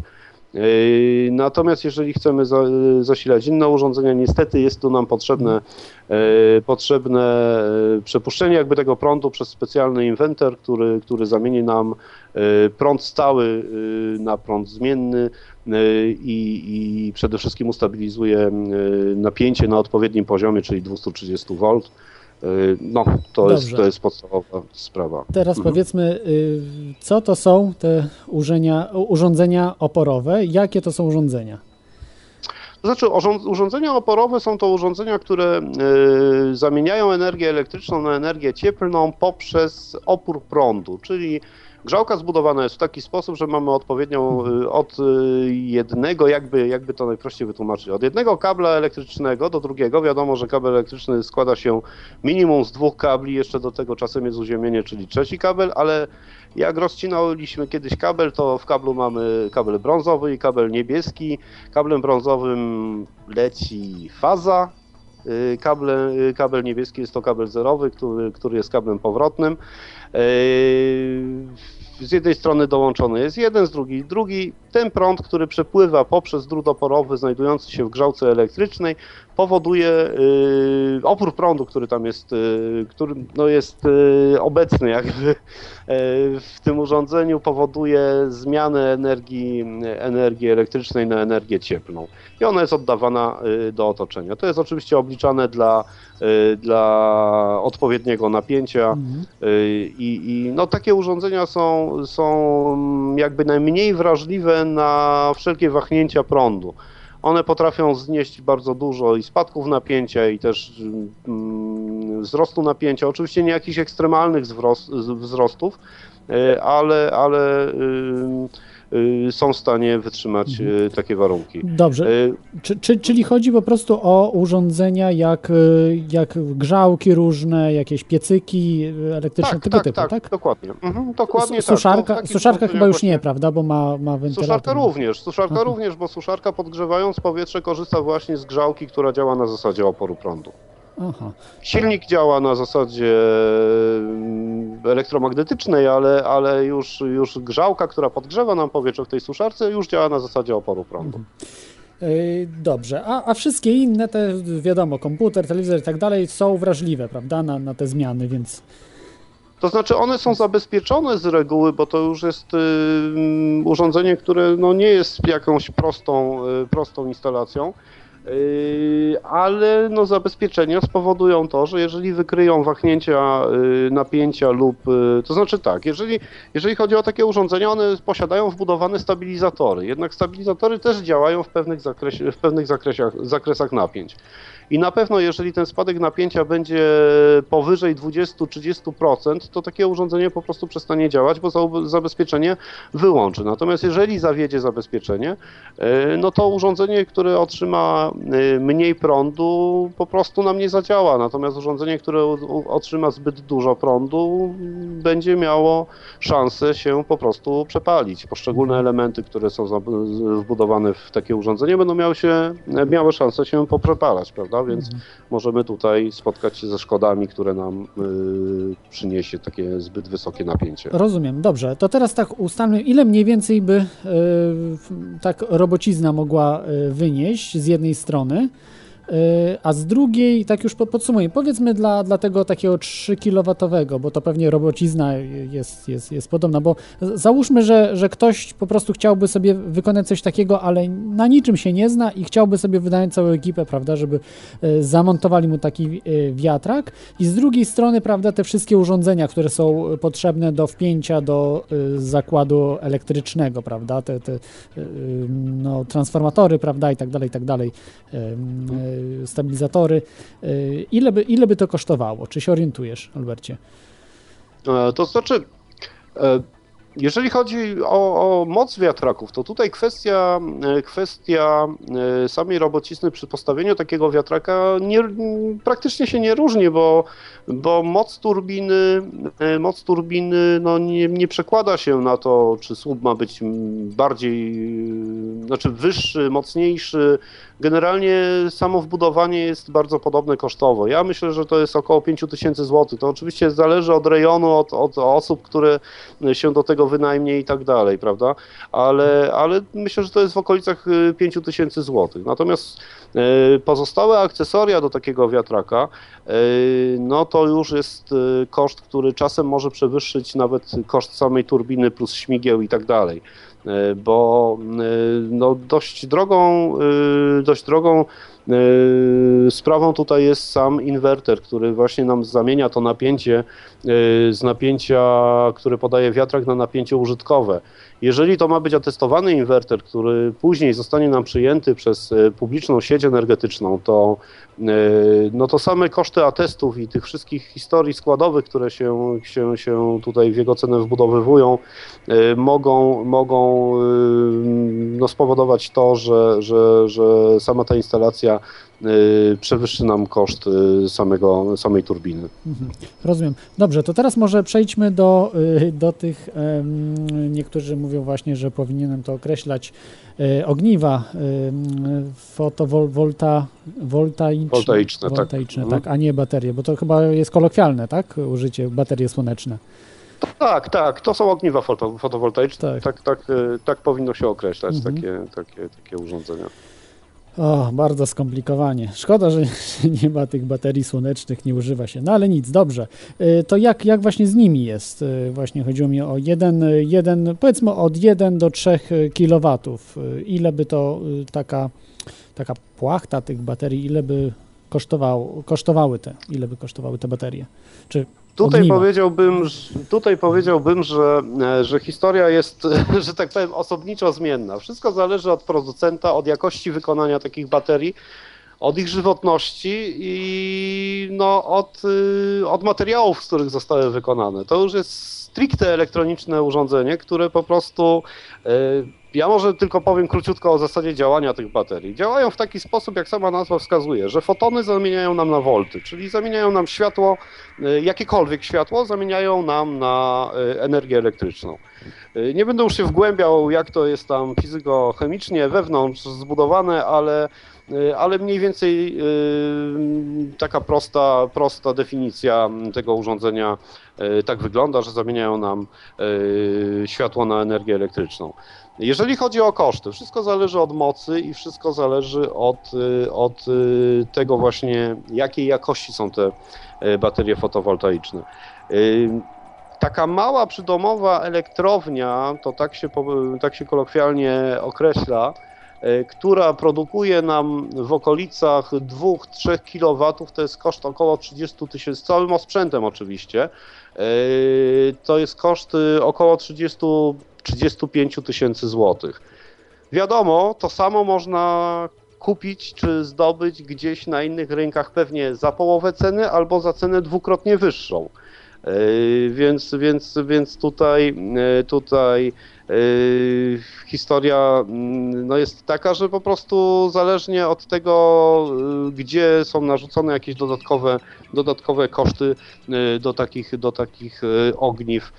Y, Natomiast jeżeli chcemy za, zasilać inne urządzenia, niestety jest tu nam potrzebne, y, potrzebne przepuszczenie jakby tego prądu przez specjalny inwentor, który, który zamieni nam prąd stały na prąd zmienny i, i przede wszystkim ustabilizuje napięcie na odpowiednim poziomie, czyli 230 V. Y, No, to jest, to jest podstawowa sprawa. Teraz Mhm. powiedzmy, y, co to są te urzenia, urządzenia oporowe? Jakie to są urządzenia? To znaczy, urząd- urządzenia oporowe są to urządzenia, które y, zamieniają energię elektryczną na energię cieplną poprzez opór prądu, czyli grzałka zbudowana jest w taki sposób, że mamy odpowiednią y, od y, jednego, jakby, jakby to najprościej wytłumaczyć, od jednego kabla elektrycznego do drugiego. Wiadomo, że kabel elektryczny składa się minimum z dwóch kabli, jeszcze do tego czasem jest uziemienie, czyli trzeci kabel, ale jak rozcinaliśmy kiedyś kabel, to w kablu mamy kabel brązowy i kabel niebieski. Kablem brązowym leci faza. y, Kable, kabel niebieski jest to kabel zerowy, który, który jest kablem powrotnym. Y, Z jednej strony dołączony jest jeden, z drugiej drugi. Ten prąd, który przepływa poprzez drut oporowy znajdujący się w grzałce elektrycznej, powoduje y, opór prądu, który tam jest, y, który no jest obecny jakby w tym urządzeniu, powoduje zmianę energii, energii elektrycznej na energię cieplną. I ona jest oddawana y, do otoczenia. To jest oczywiście obliczane dla, y, dla odpowiedniego napięcia Mhm. i, i no, takie urządzenia są, są jakby najmniej wrażliwe na wszelkie wahnięcia prądu. One potrafią znieść bardzo dużo i spadków napięcia, i też mm, wzrostu napięcia. Oczywiście nie jakichś ekstremalnych wzrostów, y, ale, ale są w stanie wytrzymać y, takie warunki. Dobrze. Y, Czy, czy, czyli chodzi po prostu o urządzenia jak, y, jak grzałki różne, jakieś piecyki y, elektryczne tego typu, tak? dokładnie. Mhm, dokładnie tak. Suszarka, To w takich suszarka chyba już nie, prawda? Bo ma, ma wentylator. Suszarka również, suszarka Mhm. również, bo suszarka podgrzewając powietrze korzysta właśnie z grzałki, która działa na zasadzie oporu prądu. Aha. Silnik działa na zasadzie mm, elektromagnetycznej, ale, ale już, już grzałka, która podgrzewa nam powietrze w tej suszarce, już działa na zasadzie oporu prądu. Y, Dobrze, a, a wszystkie inne, te wiadomo, komputer, telewizor i tak dalej, są wrażliwe, prawda, na, na te zmiany, więc To To znaczy one są zabezpieczone z reguły, bo to już jest y, mm, urządzenie, które no, nie jest jakąś prostą, y, prostą instalacją. Yy, ale no, zabezpieczenia spowodują to, że jeżeli wykryją wahnięcia yy, napięcia lub, yy, to znaczy tak, jeżeli, jeżeli chodzi o takie urządzenia, one posiadają wbudowane stabilizatory, jednak stabilizatory też działają w pewnych, zakresie, w pewnych zakresach, zakresach napięć. I na pewno, jeżeli ten spadek napięcia będzie powyżej 20-30%, to takie urządzenie po prostu przestanie działać, bo zabezpieczenie wyłączy. Natomiast jeżeli zawiedzie zabezpieczenie, e, no to urządzenie, które otrzyma e, mniej prądu, po prostu nam nie zadziała. Natomiast urządzenie, które otrzyma zbyt dużo prądu, będzie miało szansę się po prostu przepalić. Poszczególne elementy, które są wbudowane w takie urządzenie, będą miały, się, miały szansę się poprzepalać, prawda? Więc mhm. możemy tutaj spotkać się ze szkodami, które nam y, przyniesie takie zbyt wysokie napięcie. Rozumiem, dobrze. To teraz tak ustalmy, ile mniej więcej by y, tak robocizna mogła y, wynieść z jednej strony, a z drugiej, tak już podsumuję, powiedzmy dla, dla tego takiego 3 kW, bo to pewnie robocizna jest, jest, jest podobna, bo załóżmy, że, że ktoś po prostu chciałby sobie wykonać coś takiego, ale na niczym się nie zna i chciałby sobie wynająć całą ekipę, prawda, żeby e, zamontowali mu taki e, wiatrak. I z drugiej strony, prawda, te wszystkie urządzenia, które są potrzebne do wpięcia do zakładu elektrycznego, prawda, te, te no, transformatory, prawda, i tak dalej, i tak dalej stabilizatory. Y, ile by, ile by to kosztowało? Czy się orientujesz, Albercie? E, to znaczy, e, jeżeli chodzi o, o, moc wiatraków, to tutaj kwestia, e, kwestia samej robocizny przy postawieniu takiego wiatraka nie, praktycznie się nie różni, bo, bo moc turbiny, moc turbiny no nie, nie przekłada się na to, czy słup ma być bardziej, znaczy wyższy, mocniejszy, Generalnie samo wbudowanie jest bardzo podobne kosztowo. Ja myślę, że to jest około 5 tysięcy złotych. To oczywiście zależy od rejonu, od, od, osób, które się do tego wynajmie i tak dalej, prawda? Ale, ale myślę, że to jest w okolicach 5 y, złotych. Natomiast y, pozostałe akcesoria do takiego wiatraka, y, no to już jest koszt, który czasem może przewyższyć nawet koszt samej turbiny plus śmigieł i tak dalej. Bo no, dość drogą, dość drogą sprawą tutaj jest sam inwerter, który właśnie nam zamienia to napięcie z napięcia, które podaje wiatrak na napięcie użytkowe. Jeżeli to ma być atestowany inwerter, który później zostanie nam przyjęty przez publiczną sieć energetyczną, to no to same koszty atestów i tych wszystkich historii składowych, które się, się, się tutaj w jego cenę wbudowywują, mogą, mogą no spowodować to, że, że, że sama ta instalacja przewyższy nam koszt samego, samej turbiny. Mhm. Rozumiem. Dobrze, to teraz może przejdźmy do, do tych, niektórzy mówią właśnie, że powinienem to określać ogniwa fotowoltaiczne, voltaiczne tak, tak, a nie baterie, bo to chyba jest kolokwialne, tak, użycie baterie słoneczne. Tak, tak, to są ogniwa foto, fotowoltaiczne, tak. Tak, tak, tak powinno się określać mhm. takie, takie, takie urządzenia. O, bardzo skomplikowanie. Szkoda, że nie ma tych baterii słonecznych, nie używa się. No ale nic, dobrze. Y, to jak, jak właśnie z nimi jest? Y, właśnie chodziło mi o jeden, jeden powiedzmy od 1 do 3 kW. Y, ile by to taka, taka płachta tych baterii, ile by kosztowało, kosztowały te, ile by kosztowały te baterie? Czy Tutaj powiedziałbym, tutaj powiedziałbym, że, e, że historia jest, że tak powiem, osobniczo zmienna. Wszystko zależy od producenta, od jakości wykonania takich baterii, od ich żywotności i no, od, y, od materiałów, z których zostały wykonane. To już jest stricte elektroniczne urządzenie, które po prostu y, ja może tylko powiem króciutko o zasadzie działania tych baterii. Działają w taki sposób, jak sama nazwa wskazuje, że fotony zamieniają nam na wolty, czyli zamieniają nam światło, e, jakiekolwiek światło, zamieniają nam na e, energię elektryczną. E, nie będę już się wgłębiał, jak to jest tam fizyko-chemicznie wewnątrz zbudowane, ale, ale mniej więcej taka prosta, prosta definicja tego urządzenia tak wygląda, że zamieniają nam światło na energię elektryczną. Jeżeli chodzi o koszty, wszystko zależy od mocy i wszystko zależy od, y, od y, tego właśnie, jakiej jakości są te y, baterie fotowoltaiczne. taka mała przydomowa elektrownia, to tak się, tak się kolokwialnie określa, która produkuje nam w okolicach 2-3 kW, to jest koszt około 30 tysięcy, z całym osprzętem oczywiście, to jest koszt około 30-35 tysięcy złotych. Wiadomo, to samo można kupić czy zdobyć gdzieś na innych rynkach pewnie za połowę ceny albo za cenę dwukrotnie wyższą. Yy, więc, więc, więc tutaj, yy, tutaj historia mm, no jest taka, że po prostu zależnie od tego, gdzie są narzucone jakieś dodatkowe, dodatkowe koszty do takich, do takich ogniw,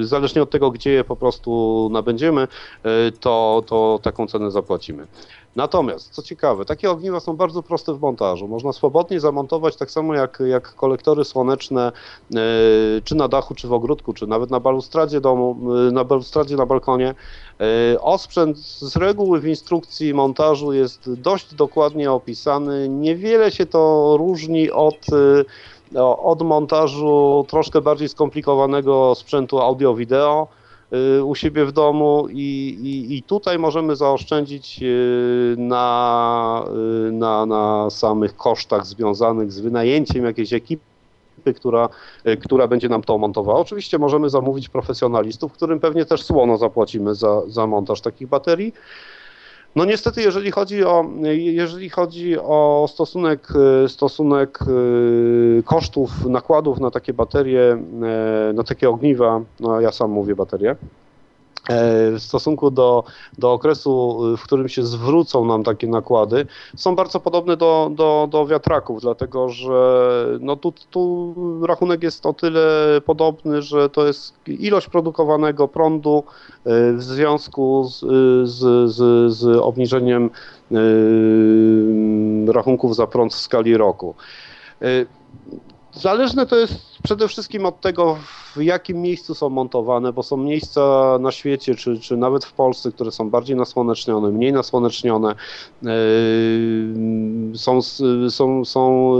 zależnie od tego, gdzie je po prostu nabędziemy, to, to taką cenę zapłacimy. Natomiast, co ciekawe, takie ogniwa są bardzo proste w montażu. Można swobodnie zamontować tak samo jak, jak kolektory słoneczne, czy na dachu, czy w ogródku, czy nawet na balustradzie domu, e, na balustradzie na balkonie. E, osprzęt z reguły w instrukcji montażu jest dość dokładnie opisany. Niewiele się to różni od od montażu troszkę bardziej skomplikowanego sprzętu audio-wideo. Y, u siebie w domu i, i, i tutaj możemy zaoszczędzić y, na, y, na, na samych kosztach związanych z wynajęciem jakiejś ekipy która, która będzie nam to montowała. Oczywiście możemy zamówić profesjonalistów, którym pewnie też słono zapłacimy za, za montaż takich baterii. No niestety, jeżeli chodzi o, jeżeli chodzi o stosunek, stosunek kosztów, nakładów na takie baterie, na takie ogniwa, no ja sam mówię baterie, E, w stosunku do, do okresu, w którym się zwrócą nam takie nakłady, są bardzo podobne do, do, do wiatraków, dlatego że no tu, tu rachunek jest o tyle podobny, że to jest ilość produkowanego prądu e, w związku z, z, z, z obniżeniem e, rachunków za prąd w skali roku. Zależne to jest przede wszystkim od tego, w jakim miejscu są montowane, bo są miejsca na świecie, czy, czy nawet w Polsce, które są bardziej nasłonecznione, mniej nasłonecznione. Yy, są, są, są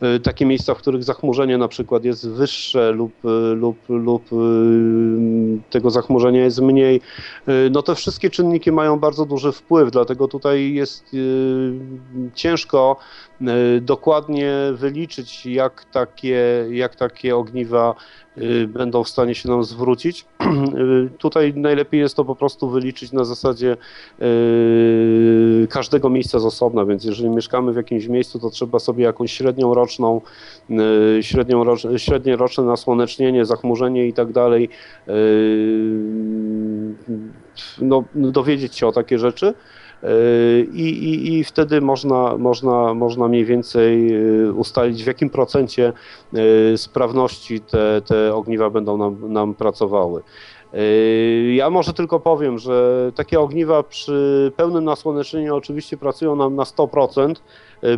yy, takie miejsca, w których zachmurzenie na przykład jest wyższe lub, lub, lub yy, tego zachmurzenia jest mniej. No te wszystkie czynniki mają bardzo duży wpływ, dlatego tutaj jest ciężko dokładnie wyliczyć, jak takie, jak takie ogniwa y, będą w stanie się nam zwrócić. Y, tutaj najlepiej jest to po prostu wyliczyć na zasadzie y, każdego miejsca z osobna, więc jeżeli mieszkamy w jakimś miejscu, to trzeba sobie jakąś średnią roczną, średnią, średnie roczne nasłonecznienie, zachmurzenie i tak dalej, no, dowiedzieć się o takie rzeczy. I, i, i wtedy można, można, można mniej więcej y, ustalić, w jakim procencie y, sprawności te, te ogniwa będą nam, nam pracowały. Y, ja może tylko powiem, że takie ogniwa przy pełnym nasłonecznieniu oczywiście pracują nam na 100%.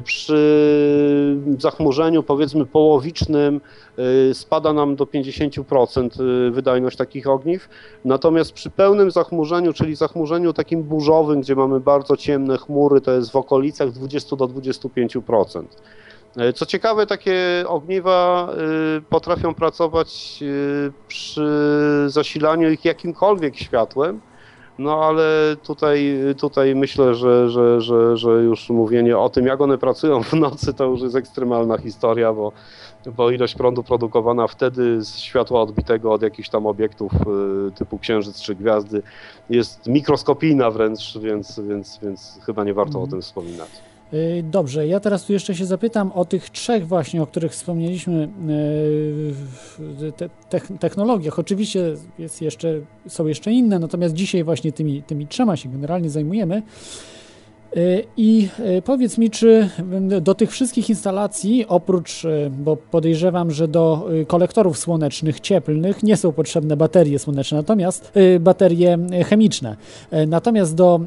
Przy zachmurzeniu powiedzmy połowicznym Y, spada nam do 50% y, wydajność takich ogniw. Natomiast przy pełnym zachmurzeniu, czyli zachmurzeniu takim burzowym, gdzie mamy bardzo ciemne chmury, to jest w okolicach 20 do 25%. Y, co ciekawe, takie ogniwa potrafią pracować przy zasilaniu ich jakimkolwiek światłem, no ale tutaj, tutaj myślę, że, że, że, że już mówienie o tym, jak one pracują w nocy, to już jest ekstremalna historia, bo bo ilość prądu produkowana wtedy z światła odbitego od jakichś tam obiektów y, typu księżyc czy gwiazdy jest mikroskopijna wręcz, więc, więc, więc chyba nie warto mhm. o tym wspominać. Y, dobrze, ja teraz tu jeszcze się zapytam o tych trzech właśnie, o których wspomnieliśmy y, te, technologiach. Oczywiście jest jeszcze, są jeszcze inne, natomiast dzisiaj właśnie tymi, tymi trzema się generalnie zajmujemy. Y, I y, powiedz mi, czy do tych wszystkich instalacji, oprócz, y, bo podejrzewam, że do kolektorów słonecznych, cieplnych nie są potrzebne baterie słoneczne, natomiast baterie chemiczne. Natomiast do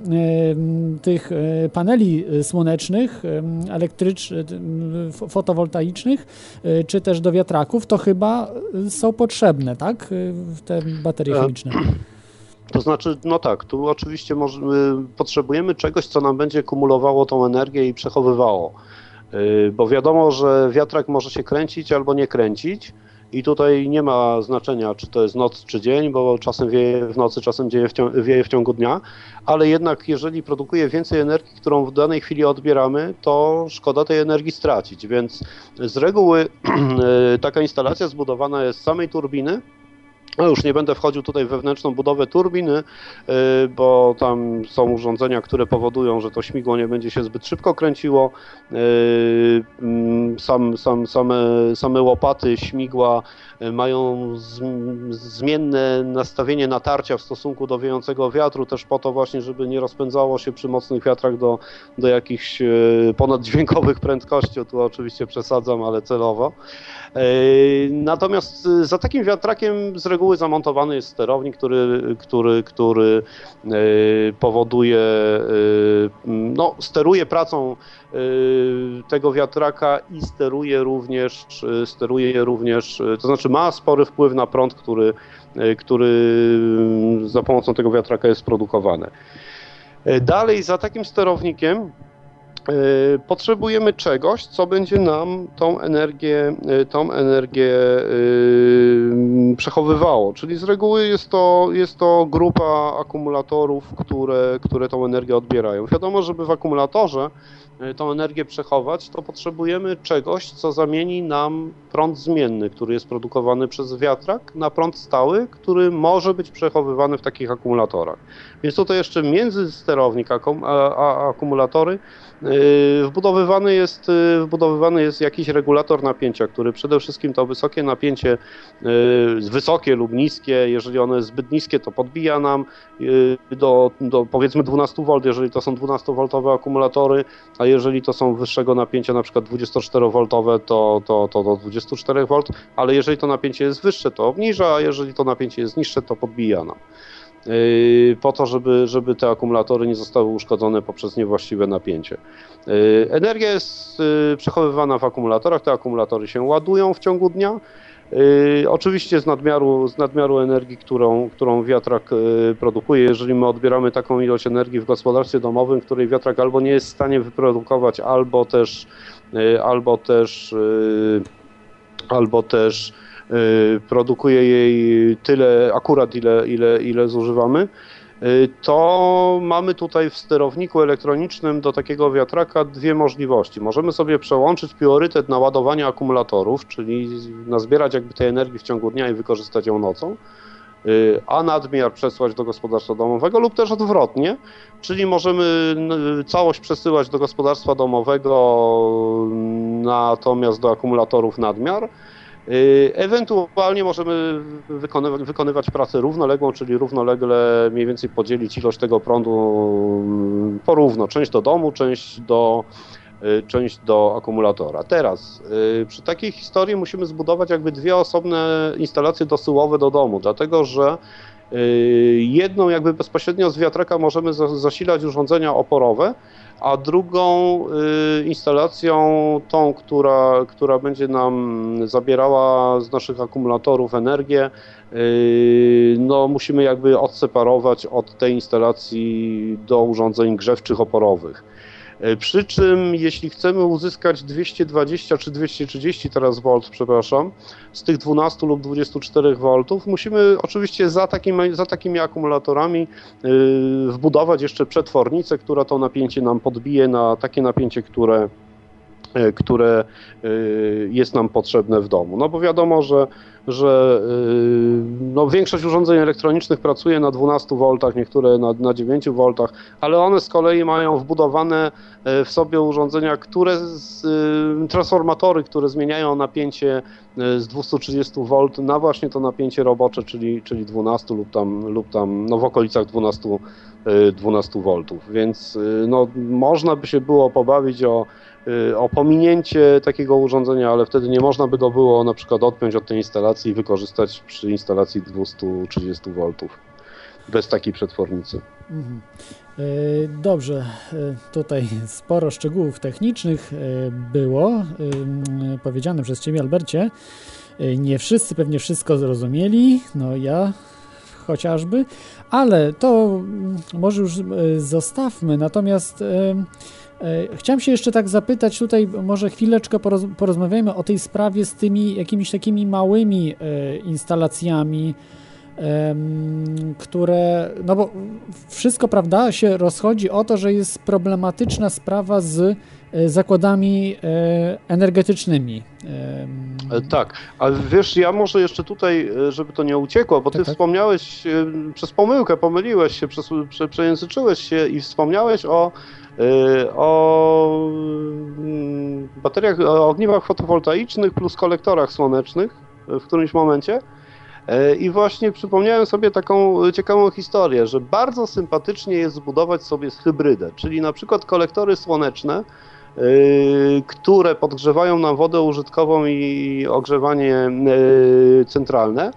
tych paneli słonecznych, elektrycznych, fotowoltaicznych, czy też do wiatraków, to chyba są potrzebne, tak? Te baterie e, chemiczne. To znaczy, no tak, tu oczywiście możemy, potrzebujemy czegoś, co nam będzie kumulowało tą energię i przechowywało. Y, bo wiadomo, że wiatrak może się kręcić albo nie kręcić. I tutaj nie ma znaczenia, czy to jest noc, czy dzień, bo czasem wieje w nocy, czasem w, wieje w ciągu dnia, ale jednak jeżeli produkuje więcej energii, którą w danej chwili odbieramy, to szkoda tej energii stracić. Więc z reguły taka instalacja zbudowana jest z samej turbiny, no już nie będę wchodził tutaj w wewnętrzną budowę turbiny, y, bo tam są urządzenia, które powodują, że to śmigło nie będzie się zbyt szybko kręciło. Y, mm, sam, sam, same, same łopaty śmigła mają zmienne nastawienie natarcia w stosunku do wiejącego wiatru, też po to właśnie, żeby nie rozpędzało się przy mocnych wiatrach do, do jakichś ponaddźwiękowych prędkości. Tu oczywiście przesadzam, ale celowo. Natomiast za takim wiatrakiem z reguły zamontowany jest sterownik, który, który, który e, powoduje, e, no, steruje pracą e, tego wiatraka i steruje również, steruje również, to znaczy ma spory wpływ na prąd, który, który za pomocą tego wiatraka jest produkowany. Dalej za takim sterownikiem Y, potrzebujemy czegoś, co będzie nam tą energię, tą energię przechowywało. Czyli z reguły jest to, jest to grupa akumulatorów, które, które tą energię odbierają. Wiadomo, żeby w akumulatorze tą energię przechować, to potrzebujemy czegoś, co zamieni nam prąd zmienny, który jest produkowany przez wiatrak, na prąd stały, który może być przechowywany w takich akumulatorach. Więc tutaj jeszcze między sterownik a, a, akumulatory Yy, wbudowywany jest, yy, wbudowywany jest jakiś regulator napięcia, który przede wszystkim to wysokie napięcie, yy, wysokie lub niskie, jeżeli ono jest zbyt niskie, to podbija nam do, do powiedzmy 12 V, jeżeli to są 12V akumulatory, a jeżeli to są wyższego napięcia, na przykład 24V, to, to, to do 24V, ale jeżeli to napięcie jest wyższe, to obniża, a jeżeli to napięcie jest niższe, to podbija nam. Yy, po to, żeby, żeby te akumulatory nie zostały uszkodzone poprzez niewłaściwe napięcie. Yy, energia jest yy, przechowywana w akumulatorach, te akumulatory się ładują w ciągu dnia. Oczywiście z nadmiaru, z nadmiaru energii, którą, którą wiatrak produkuje, jeżeli my odbieramy taką ilość energii w gospodarstwie domowym, której wiatrak albo nie jest w stanie wyprodukować, albo też, albo też, albo też produkuje jej tyle, akurat ile, ile, ile zużywamy, y, to mamy tutaj w sterowniku elektronicznym do takiego wiatraka dwie możliwości. Możemy sobie przełączyć priorytet na ładowanie akumulatorów, czyli nazbierać jakby tej energii w ciągu dnia i wykorzystać ją nocą, y, a nadmiar przesłać do gospodarstwa domowego lub też odwrotnie, czyli możemy całość przesyłać do gospodarstwa domowego, natomiast do akumulatorów nadmiar, Y, ewentualnie możemy wykonywać, wykonywać pracę równoległą, czyli równolegle mniej więcej podzielić ilość tego prądu mm, porówno, część do domu, część do, y, część do akumulatora. Teraz y, przy takiej historii musimy zbudować jakby dwie osobne instalacje dosyłowe do domu, dlatego że jedną jakby bezpośrednio z wiatraka możemy zasilać urządzenia oporowe, a drugą y, instalacją, tą, która, która będzie nam zabierała z naszych akumulatorów energię, y, no musimy jakby odseparować od tej instalacji do urządzeń grzewczych oporowych. E, przy czym, jeśli chcemy uzyskać 220 czy 230 teraz V, przepraszam, z tych 12 lub 24 V, musimy oczywiście za takimi, za takimi akumulatorami yy, wbudować jeszcze przetwornicę, która to napięcie nam podbije na takie napięcie, które E, które e, jest nam potrzebne w domu. No bo wiadomo, że, że e, no większość urządzeń elektronicznych pracuje na 12 V, niektóre na, na 9 V, ale one z kolei mają wbudowane w sobie urządzenia, które z, transformatory, które zmieniają napięcie z 230 V na właśnie to napięcie robocze, czyli, czyli 12 lub tam, lub tam no w okolicach 12, 12 V. Więc no, można by się było pobawić o o pominięcie takiego urządzenia, ale wtedy nie można by go było na przykład odpiąć od tej instalacji i wykorzystać przy instalacji 230 V bez takiej przetwornicy. Mhm. Y, dobrze, y, tutaj sporo szczegółów technicznych było powiedziane przez Ciebie, Albercie. Nie wszyscy pewnie wszystko zrozumieli, no ja chociażby, ale to może już zostawmy. Natomiast E, chciałem się jeszcze tak zapytać tutaj, może chwileczkę poroz, porozmawiajmy o tej sprawie z tymi jakimiś takimi małymi e, instalacjami, które, no bo wszystko, prawda, się rozchodzi o to, że jest problematyczna sprawa z e, zakładami energetycznymi. Tak, ale wiesz, ja może jeszcze tutaj, żeby to nie uciekło, bo ty tak, tak. wspomniałeś przez pomyłkę, pomyliłeś się, przejęzyczyłeś się i wspomniałeś o o mm, bateriach, o ogniwach fotowoltaicznych plus kolektorach słonecznych w którymś momencie. Y, I właśnie przypomniałem sobie taką ciekawą historię, że bardzo sympatycznie jest zbudować sobie hybrydę, czyli na przykład kolektory słoneczne, y, które podgrzewają nam wodę użytkową i ogrzewanie centralne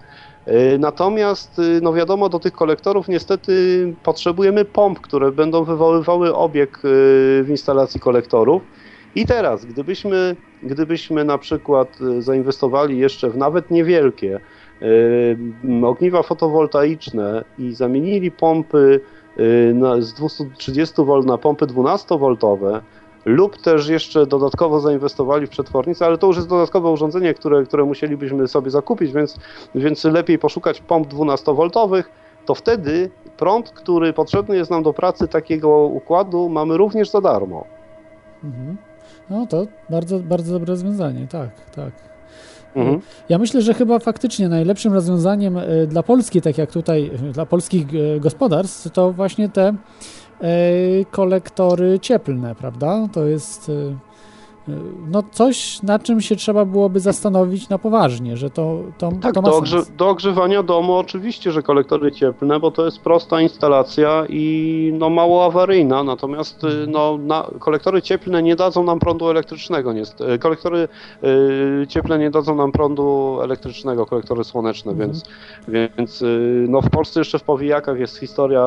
natomiast, y, no wiadomo, do tych kolektorów niestety potrzebujemy pomp, które będą wywoływały obieg y, w instalacji kolektorów. I teraz, gdybyśmy, gdybyśmy na przykład zainwestowali jeszcze w nawet niewielkie ogniwa fotowoltaiczne i zamienili pompy z 230 V na pompy 12V, lub też jeszcze dodatkowo zainwestowali w przetwornicę, ale to już jest dodatkowe urządzenie, które, które musielibyśmy sobie zakupić, więc, więc lepiej poszukać pomp 12V, to wtedy prąd, który potrzebny jest nam do pracy takiego układu, mamy również za darmo. Mhm. No to bardzo, bardzo dobre rozwiązanie, tak, tak. Mhm. Ja myślę, że chyba faktycznie najlepszym rozwiązaniem e, dla Polski, tak jak tutaj, dla polskich e, gospodarstw, to właśnie te kolektory cieplne, prawda? To jest e, no coś, na czym się trzeba byłoby zastanowić na poważnie, że to, to, tak, to ma do, ogrze do ogrzewania domu oczywiście, że kolektory cieplne, bo to jest prosta instalacja i no mało awaryjna, natomiast y, no, na, kolektory cieplne nie dadzą nam prądu elektrycznego, y, kolektory y, cieplne nie dadzą nam prądu elektrycznego, kolektory słoneczne, mhm. więc, więc y, no w Polsce jeszcze w powijakach jest historia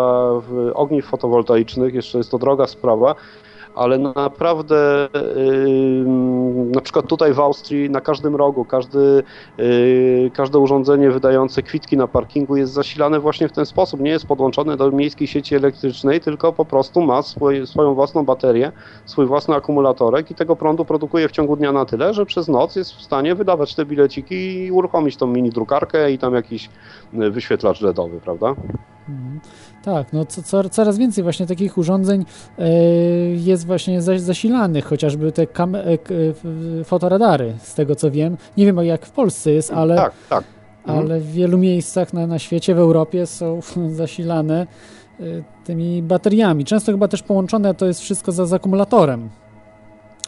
ogniw fotowoltaicznych, jeszcze jest to droga sprawa, ale naprawdę na przykład tutaj w Austrii na każdym rogu, każdy, yy, każde urządzenie wydające kwitki na parkingu jest zasilane właśnie w ten sposób. Nie jest podłączone do miejskiej sieci elektrycznej, tylko po prostu ma swój, swoją własną baterię, swój własny akumulatorek i tego prądu produkuje w ciągu dnia na tyle, że przez noc jest w stanie wydawać te bileciki i uruchomić tą mini drukarkę i tam jakiś wyświetlacz LEDowy, prawda? Mhm. Tak, no co, co, coraz więcej właśnie takich urządzeń e, jest właśnie zasilanych, chociażby te kam- e, fotoradary, z tego co wiem. Nie wiem jak w Polsce jest, ale, tak, tak. Mhm. ale w wielu miejscach na, na świecie, w Europie są zasilane e, tymi bateriami. Często chyba też połączone to jest wszystko za, z akumulatorem.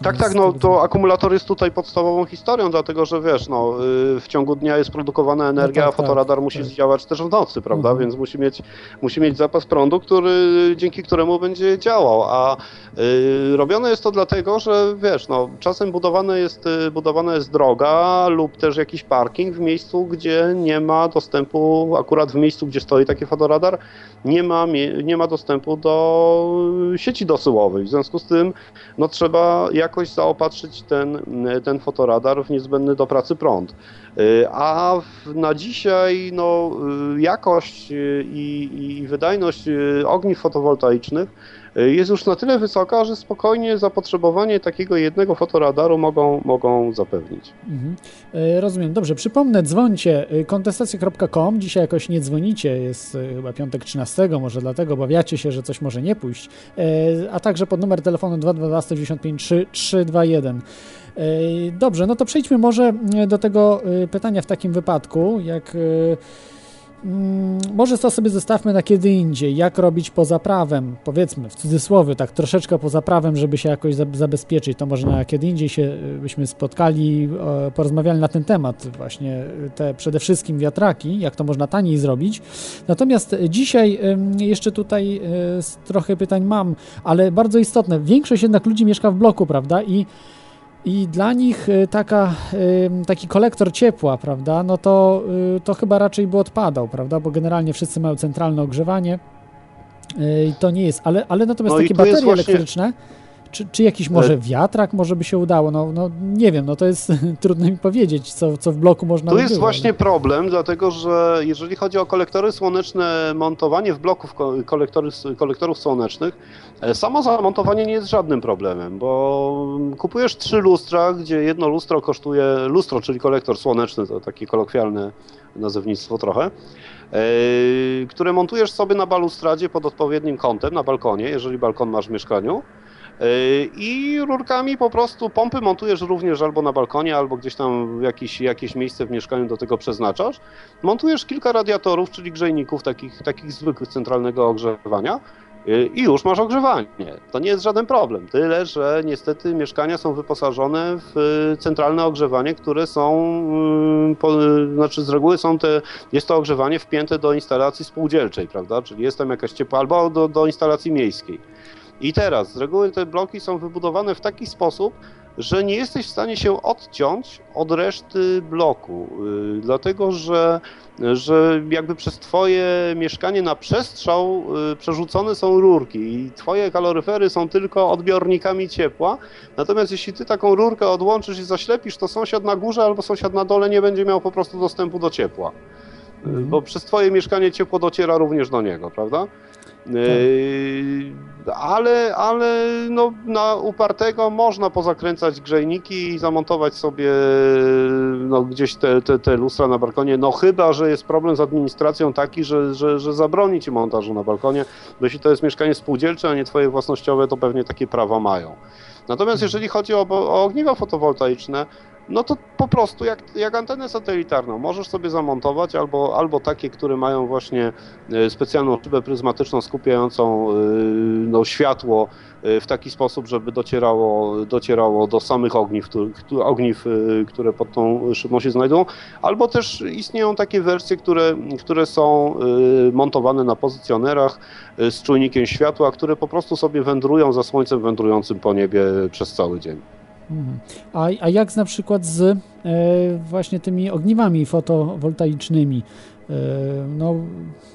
Tak, tak, no to akumulator jest tutaj podstawową historią, dlatego że wiesz, no, y, w ciągu dnia jest produkowana energia, no tak, a fotoradar tak, musi tak. działać też w nocy, prawda? Mhm. Więc musi mieć, musi mieć zapas prądu, który, dzięki któremu będzie działał. A y, robione jest to dlatego, że wiesz, no, czasem budowane jest, y, budowana jest droga lub też jakiś parking w miejscu, gdzie nie ma dostępu, akurat w miejscu, gdzie stoi taki fotoradar, nie ma, nie ma dostępu do sieci dosyłowej. W związku z tym no, trzeba jakoś zaopatrzyć ten, ten fotoradar w niezbędny do pracy prąd. Y, a na dzisiaj no, y, jakość y, i, i wydajność ogniw fotowoltaicznych jest już na tyle wysoka, że spokojnie zapotrzebowanie takiego jednego fotoradaru mogą, mogą zapewnić. Mhm. E, rozumiem. Dobrze, przypomnę, dzwońcie kontestacja.com. Dzisiaj jakoś nie dzwonicie, jest chyba piątek 13, może dlatego obawiacie się, że coś może nie pójść. E, a także pod numer telefonu 222 195 321. Dobrze, no to przejdźmy może do tego pytania w takim wypadku, jak może to sobie zostawmy na kiedy indziej. Jak robić poza prawem? Powiedzmy w cudzysłowie, tak troszeczkę poza prawem, żeby się jakoś zabezpieczyć. To może na kiedy indziej się y, byśmy spotkali, porozmawiali na ten temat, właśnie te przede wszystkim wiatraki, jak to można taniej zrobić. Natomiast dzisiaj jeszcze tutaj y, trochę pytań mam, ale bardzo istotne. Większość jednak ludzi mieszka w bloku, prawda? I i dla nich y, taka, taki kolektor ciepła, prawda, no to, y, to chyba raczej by odpadał, prawda, bo generalnie wszyscy mają centralne ogrzewanie y, i to nie jest, ale, ale natomiast no takie baterie właśnie... elektryczne, czy, czy jakiś może wiatrak może by się udało? No, no nie wiem, no to jest trudno mi powiedzieć, co, co w bloku można Tu by jest było, właśnie problem, dlatego że jeżeli chodzi o kolektory słoneczne, montowanie w bloków ko- kolektory, kolektorów słonecznych, e, samo zamontowanie nie jest żadnym problemem, bo kupujesz trzy lustra, gdzie jedno lustro kosztuje, lustro, czyli kolektor słoneczny, to takie kolokwialne nazewnictwo trochę, e, które montujesz sobie na balustradzie pod odpowiednim kątem, na balkonie, jeżeli balkon masz w mieszkaniu. E, I rurkami po prostu pompy montujesz również albo na balkonie, albo gdzieś tam jakieś, jakieś miejsce w mieszkaniu do tego przeznaczasz. Montujesz kilka radiatorów, czyli grzejników, takich, takich zwykłych centralnego ogrzewania. e, I już masz ogrzewanie. To nie jest żaden problem. Tyle, że niestety mieszkania są wyposażone w e, centralne ogrzewanie, które są, po, znaczy z reguły są te, jest to ogrzewanie wpięte do instalacji spółdzielczej, prawda? Czyli jest tam jakaś ciepła, albo do, do instalacji miejskiej. I teraz, z reguły te bloki są wybudowane w taki sposób, że nie jesteś w stanie się odciąć od reszty bloku, yy, dlatego że, że jakby przez twoje mieszkanie na przestrzał yy, przerzucone są rurki i twoje kaloryfery są tylko odbiornikami ciepła, natomiast jeśli ty taką rurkę odłączysz i zaślepisz, to sąsiad na górze albo sąsiad na dole nie będzie miał po prostu dostępu do ciepła. Yy, Mhm. Bo przez twoje mieszkanie ciepło dociera również do niego, prawda? Yy, ale, ale no, na upartego można pozakręcać grzejniki i zamontować sobie no, gdzieś te, te, te lustra na balkonie, no chyba, że jest problem z administracją taki, że, że, że zabroni ci montażu na balkonie, bo jeśli to jest mieszkanie spółdzielcze, a nie twoje własnościowe, to pewnie takie prawa mają. Natomiast jeżeli chodzi o, o ogniwa fotowoltaiczne, no to po prostu jak, jak antenę satelitarną możesz sobie zamontować albo, albo takie, które mają właśnie e, specjalną szybę pryzmatyczną skupiającą e, no, światło e, w taki sposób, żeby docierało, docierało do samych ogniw, ogniw, które pod tą szybą się znajdują, albo też istnieją takie wersje, które, które są montowane na pozycjonerach z czujnikiem światła, które po prostu sobie wędrują za słońcem wędrującym po niebie przez cały dzień. Mhm. A, a jak na przykład z e, właśnie tymi ogniwami fotowoltaicznymi? E, no,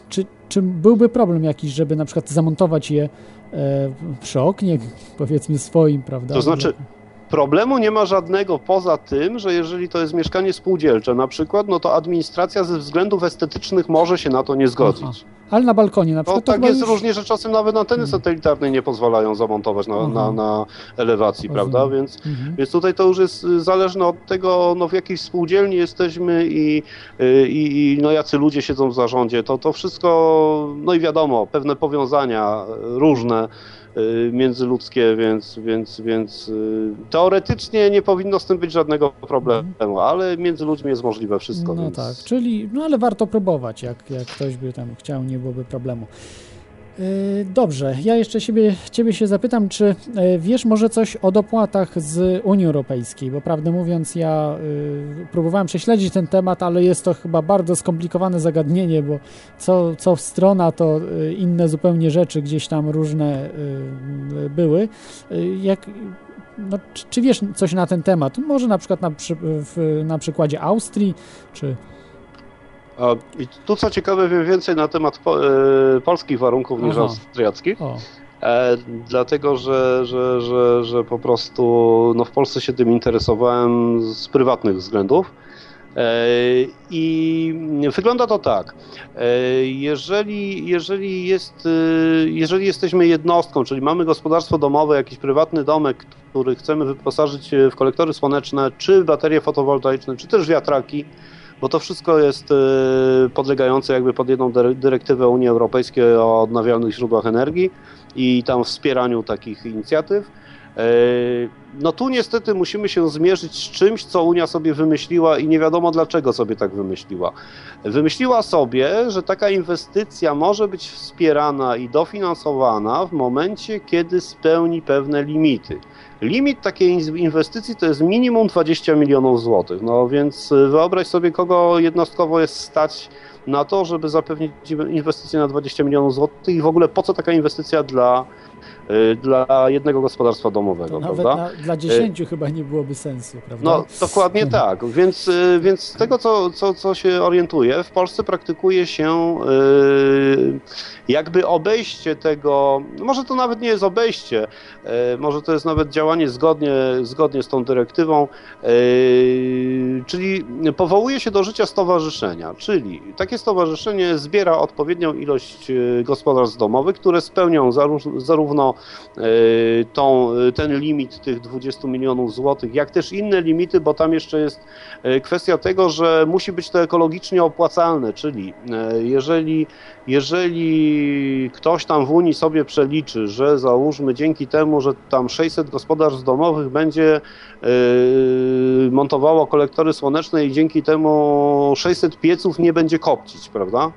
czy, czy byłby problem jakiś, żeby na przykład zamontować je e, przy oknie, powiedzmy swoim, prawda? To znaczy, Problemu nie ma żadnego poza tym, że jeżeli to jest mieszkanie spółdzielcze na przykład, no to administracja ze względów estetycznych może się na to nie zgodzić. Ale na balkonie na No przykład to tak jest już... różnie, że czasem nawet anteny Hmm. satelitarne nie pozwalają zamontować na, na, Aha. na elewacji, Rozumiem. prawda? Więc, Mhm. więc tutaj to już jest y, zależne od tego, no w jakiej spółdzielni jesteśmy i, y, i, i no jacy ludzie siedzą w zarządzie. To, to wszystko, no i wiadomo, pewne powiązania y, różne międzyludzkie, więc, więc, więc y, teoretycznie nie powinno z tym być żadnego problemu, ale między ludźmi jest możliwe wszystko. No więc... tak, czyli, no ale warto próbować, jak, jak ktoś by tam chciał, nie byłoby problemu. Yy, Dobrze, ja jeszcze siebie, Ciebie się zapytam, czy e, wiesz może coś o dopłatach z Unii Europejskiej, bo prawdę mówiąc ja y, próbowałem prześledzić ten temat, ale jest to chyba bardzo skomplikowane zagadnienie, bo co, co strona to inne zupełnie rzeczy gdzieś tam różne y, były. Jak, no, czy, czy wiesz coś na ten temat? Może na przykład na, przy, w, na przykładzie Austrii, czy... A, I tu co ciekawe wiem więcej na temat po, e, polskich warunków niż Aha. austriackich, O, e, dlatego że, że, że, że po prostu no, w Polsce się tym interesowałem z prywatnych względów. E, I wygląda to tak. E, Jeżeli, jeżeli, jest, jeżeli jesteśmy jednostką, czyli mamy gospodarstwo domowe, jakiś prywatny domek, który chcemy wyposażyć w kolektory słoneczne, czy baterie fotowoltaiczne, czy też wiatraki, bo to wszystko jest e, podlegające jakby pod jedną dyre- dyrektywę Unii Europejskiej o odnawialnych źródłach energii i tam wspieraniu takich inicjatyw. E, No tu niestety musimy się zmierzyć z czymś, co Unia sobie wymyśliła i nie wiadomo dlaczego sobie tak wymyśliła. Wymyśliła sobie, że taka inwestycja może być wspierana i dofinansowana w momencie, kiedy spełni pewne limity. Limit takiej in- inwestycji to jest minimum 20 milionów złotych. No więc y, wyobraź sobie, kogo jednostkowo jest stać na to, żeby zapewnić inwestycję na 20 milionów złotych i w ogóle po co taka inwestycja dla, dla jednego gospodarstwa domowego, Nawet prawda? na, dla dziesięciu chyba nie byłoby sensu, prawda? No, dokładnie tak. Więc, y, więc z tego, co, co, co się orientuję, w Polsce praktykuje się y, jakby obejście tego, może to nawet nie jest obejście, y, może to jest nawet działanie zgodnie, zgodnie z tą dyrektywą, y, czyli powołuje się do życia stowarzyszenia, czyli takie stowarzyszenie zbiera odpowiednią ilość y, gospodarstw domowych, które spełnią zaró- zarówno y, tą, ten limit tych 20 milionów złotych, jak też inne limity, bo tam jeszcze jest y, kwestia tego, że musi być to ekologicznie opłacalne, czyli y, jeżeli, jeżeli ktoś tam w Unii sobie przeliczy, że załóżmy dzięki temu, że tam 600 gospodarstw domowych będzie y, montowało kolektory słoneczne i dzięki temu 600 pieców nie będzie kopcić, prawda?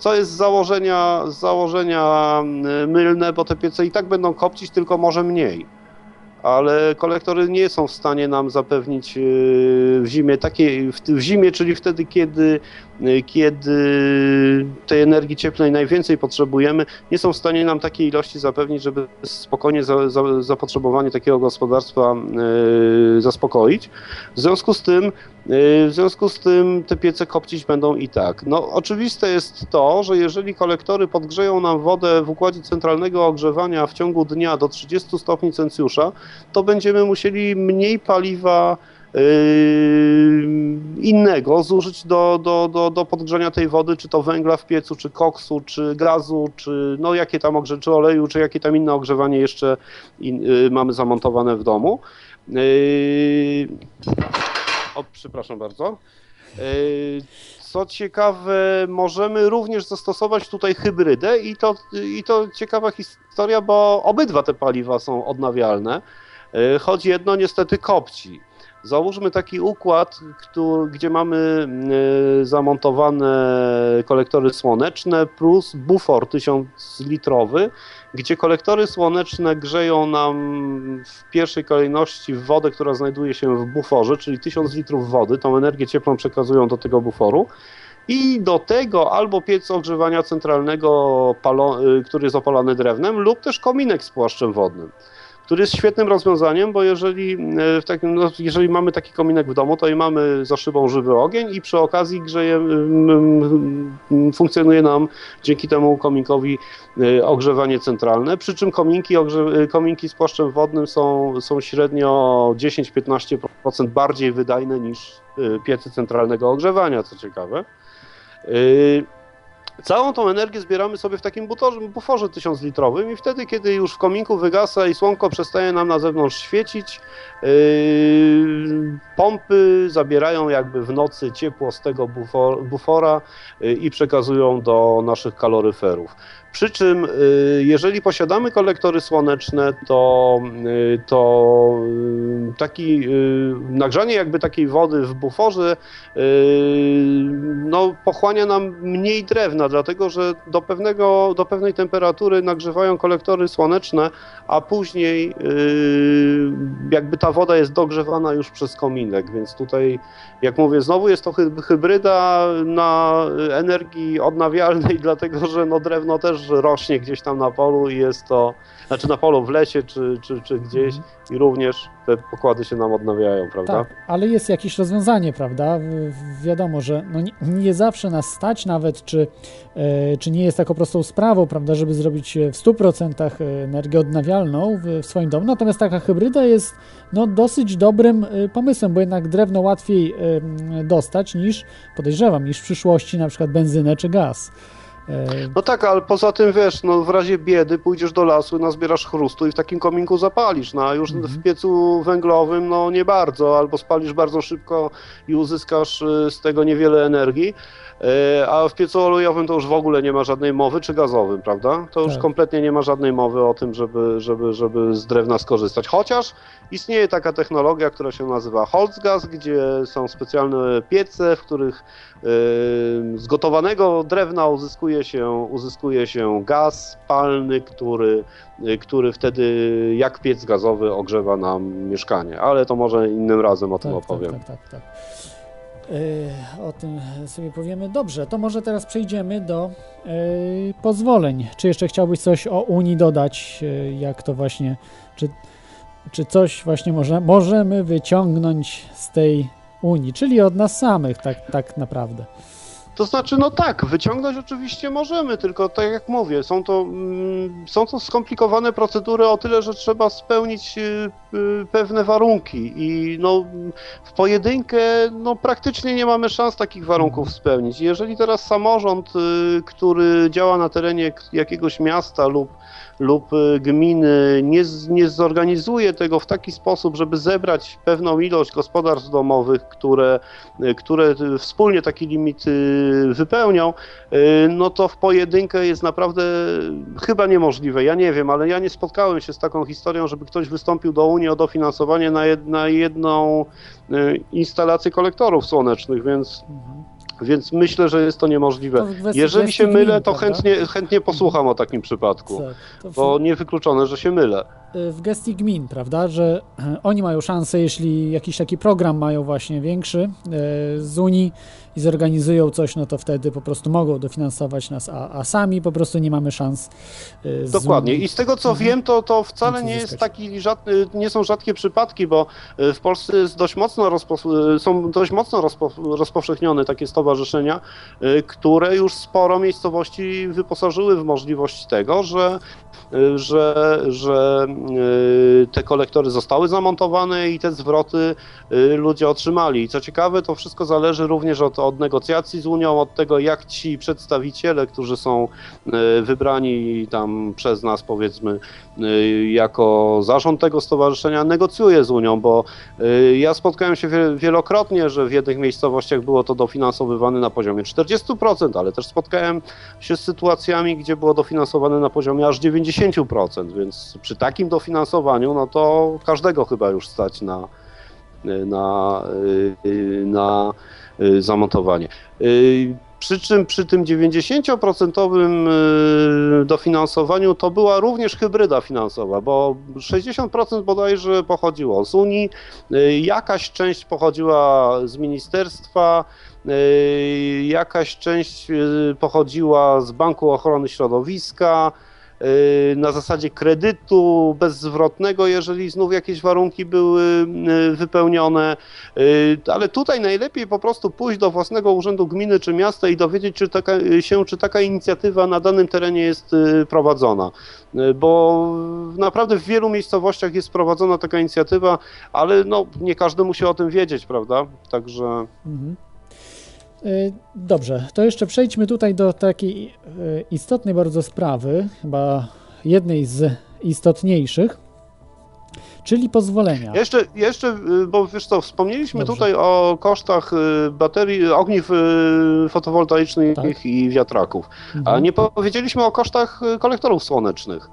Co jest z założenia, z założenia y, mylne, bo te piece i tak będą kopcić, tylko może mniej. Ale kolektory nie są w stanie nam zapewnić y, w zimie takiej, w zimie, czyli wtedy, kiedy, y, kiedy tej energii cieplnej najwięcej potrzebujemy, nie są w stanie nam takiej ilości zapewnić, żeby spokojnie za, za, zapotrzebowanie takiego gospodarstwa y, zaspokoić. W związku z tym w związku z tym te piece kopcić będą i tak. No oczywiste jest to, że jeżeli kolektory podgrzeją nam wodę w układzie centralnego ogrzewania w ciągu dnia do 30 stopni Celsjusza, to będziemy musieli mniej paliwa yy, innego zużyć do, do, do, do podgrzania tej wody, czy to węgla w piecu, czy koksu, czy gazu, czy no jakie tam ogrze, czy oleju, czy jakie tam inne ogrzewanie jeszcze in, yy, mamy zamontowane w domu. Yy, o, przepraszam bardzo. Yy, Co ciekawe, możemy również zastosować tutaj hybrydę i to, i to ciekawa historia, bo obydwa te paliwa są odnawialne, yy, choć jedno niestety kopci. Załóżmy taki układ, który, gdzie mamy yy, zamontowane kolektory słoneczne plus bufor 1000-litrowy, gdzie kolektory słoneczne grzeją nam w pierwszej kolejności wodę, która znajduje się w buforze, czyli 1000 litrów wody, tą energię cieplną przekazują do tego buforu. I do tego albo piec ogrzewania centralnego, który jest opalany drewnem, lub też kominek z płaszczem wodnym który jest świetnym rozwiązaniem, bo jeżeli, w takim, no, jeżeli mamy taki kominek w domu, to i mamy za szybą żywy ogień i przy okazji grzeje, funkcjonuje nam dzięki temu kominkowi ogrzewanie centralne, przy czym kominki, kominki z płaszczem wodnym są, są średnio 10-15% bardziej wydajne niż piece centralnego ogrzewania, co ciekawe. Całą tą energię zbieramy sobie w takim butorze, buforze 1000-litrowym i wtedy, kiedy już w kominku wygasa i słonko przestaje nam na zewnątrz świecić, yy, pompy zabierają jakby w nocy ciepło z tego bufor, bufora yy, i przekazują do naszych kaloryferów. Przy czym, jeżeli posiadamy kolektory słoneczne, to, to taki, nagrzanie jakby takiej wody w buforze no, pochłania nam mniej drewna, dlatego że do, pewnego, do pewnej temperatury nagrzewają kolektory słoneczne, a później jakby ta woda jest dogrzewana już przez kominek, więc tutaj, jak mówię, znowu jest to hybryda na energii odnawialnej, dlatego że no, drewno też rośnie gdzieś tam na polu i jest to, znaczy na polu w lesie czy, czy, czy gdzieś i również te pokłady się nam odnawiają, prawda? Tak, ale jest jakieś rozwiązanie, prawda? Wiadomo, że no nie, nie, zawsze nas stać nawet, czy, e, czy nie jest taką prostą sprawą, prawda, żeby zrobić w 100% energię odnawialną w, w swoim domu, natomiast taka hybryda jest no, dosyć dobrym pomysłem, bo jednak drewno łatwiej e, dostać niż, podejrzewam, niż w przyszłości na przykład benzynę czy gaz. No tak, ale poza tym wiesz, no w razie biedy pójdziesz do lasu, nazbierasz chrustu i w takim kominku zapalisz, no a już mhm. w piecu węglowym no nie bardzo, albo spalisz bardzo szybko i uzyskasz z tego niewiele energii, a w piecu olejowym to już w ogóle nie ma żadnej mowy, czy gazowym, prawda? To już tak. kompletnie nie ma żadnej mowy o tym, żeby, żeby, żeby z drewna skorzystać. Chociaż istnieje taka technologia, która się nazywa Holzgas, gdzie są specjalne piece, w których z gotowanego drewna uzyskuje się, uzyskuje się gaz palny, który, który wtedy jak piec gazowy ogrzewa nam mieszkanie. Ale to może innym razem o tym tak, opowiem. Tak, tak, tak, Yy, o tym sobie powiemy. Dobrze, to może teraz przejdziemy do yy, pozwoleń. Czy jeszcze chciałbyś coś o Unii dodać? Yy, jak to właśnie, czy, czy coś właśnie może, możemy wyciągnąć z tej Unii, czyli od nas samych, tak, tak naprawdę. To znaczy, no tak, wyciągnąć oczywiście możemy, tylko tak jak mówię, są to, mm, są to skomplikowane procedury o tyle, że trzeba spełnić y, y, pewne warunki i no, w pojedynkę no, praktycznie nie mamy szans takich warunków spełnić. Jeżeli teraz samorząd, y, który działa na terenie jakiegoś miasta lub lub gminy nie, nie zorganizuje tego w taki sposób, żeby zebrać pewną ilość gospodarstw domowych, które, które wspólnie taki limit wypełnią, no to w pojedynkę jest naprawdę chyba niemożliwe. Ja nie wiem, ale ja nie spotkałem się z taką historią, żeby ktoś wystąpił do Unii o dofinansowanie na, jed, na jedną instalację kolektorów słonecznych, więc. Mhm. Więc myślę, że jest to niemożliwe. To Jeżeli się mylę, to chętnie, chętnie posłucham o takim przypadku, tak, bo niewykluczone, że się mylę. Y, w gestii gmin, prawda, że oni mają szansę, jeśli jakiś taki program mają właśnie większy y, z Unii i zorganizują coś, no to wtedy po prostu mogą dofinansować nas, a, a sami po prostu nie mamy szans. Y, Dokładnie. I z tego co mhm. wiem, to, to wcale nie jest taki, nie są rzadkie przypadki, bo w Polsce jest dość mocno są dość mocno rozpo, rozpowszechnione takie stowarzyszenia, które już sporo miejscowości wyposażyły w możliwość tego, że że, że y, te kolektory zostały zamontowane i te zwroty y, ludzie otrzymali. I co ciekawe, to wszystko zależy również od, od negocjacji z Unią, od tego, jak ci przedstawiciele, którzy są y, wybrani tam przez nas, powiedzmy, jako zarząd tego stowarzyszenia, negocjuje z Unią, bo ja spotkałem się wielokrotnie, że w jednych miejscowościach było to dofinansowywane na poziomie 40%, ale też spotkałem się z sytuacjami, gdzie było dofinansowane na poziomie aż 90%. 10%, więc przy takim dofinansowaniu, no to każdego chyba już stać na, na, na zamontowanie. Przy czym przy tym 90% dofinansowaniu to była również hybryda finansowa, bo 60% bodajże pochodziło z Unii, jakaś część pochodziła z ministerstwa, jakaś część pochodziła z Banku Ochrony Środowiska, Y, na zasadzie kredytu bezzwrotnego, jeżeli znów jakieś warunki były y, wypełnione. Y, ale tutaj najlepiej po prostu pójść do własnego urzędu gminy czy miasta i dowiedzieć czy taka, się, czy taka inicjatywa na danym terenie jest prowadzona. Bo naprawdę w wielu miejscowościach jest prowadzona taka inicjatywa, ale no, nie każdy musi o tym wiedzieć, prawda? Także. Mhm. Y, dobrze, to jeszcze przejdźmy tutaj do takiej y, istotnej bardzo sprawy, chyba jednej z istotniejszych, czyli pozwolenia. Jeszcze, jeszcze y, bo wiesz co, wspomnieliśmy Dobrze. tutaj o kosztach baterii, ogniw fotowoltaicznych tak. i wiatraków, mhm. a nie powiedzieliśmy o kosztach kolektorów słonecznych.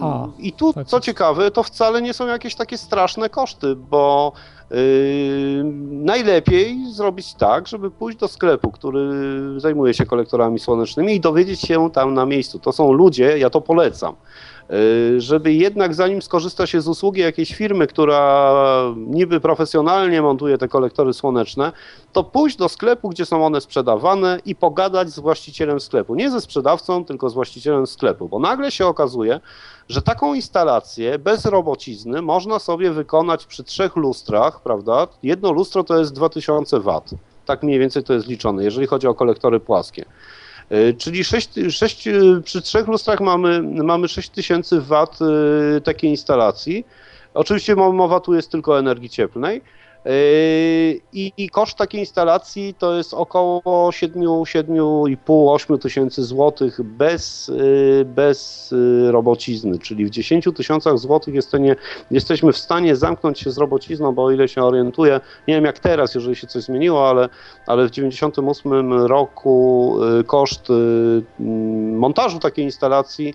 A, I tu, co ciekawe, to wcale nie są jakieś takie straszne koszty, bo Yy, najlepiej zrobić tak, żeby pójść do sklepu, który zajmuje się kolektorami słonecznymi i dowiedzieć się tam na miejscu. To są ludzie, ja to polecam. Yy, żeby jednak zanim skorzysta się z usługi jakiejś firmy, która niby profesjonalnie montuje te kolektory słoneczne, to pójść do sklepu, gdzie są one sprzedawane i pogadać z właścicielem sklepu. Nie ze sprzedawcą, tylko z właścicielem sklepu, bo nagle się okazuje, że taką instalację bez robocizny można sobie wykonać przy trzech lustrach, prawda? Jedno lustro to jest 2000 W. Tak mniej więcej to jest liczone, jeżeli chodzi o kolektory płaskie. Y, czyli 6, 6, y, przy trzech lustrach mamy, mamy 6000 W y, takiej instalacji. Oczywiście mowa tu jest tylko o energii cieplnej. Yy, I, I, koszt takiej instalacji to jest około 7, 7,5-8 tysięcy złotych bez, yy, bez yy, robocizny, czyli w 10 tysiącach złotych jesteśmy w stanie zamknąć się z robocizną, bo o ile się orientuję, nie wiem jak teraz, jeżeli się coś zmieniło, ale, ale w 98 roku koszt montażu takiej instalacji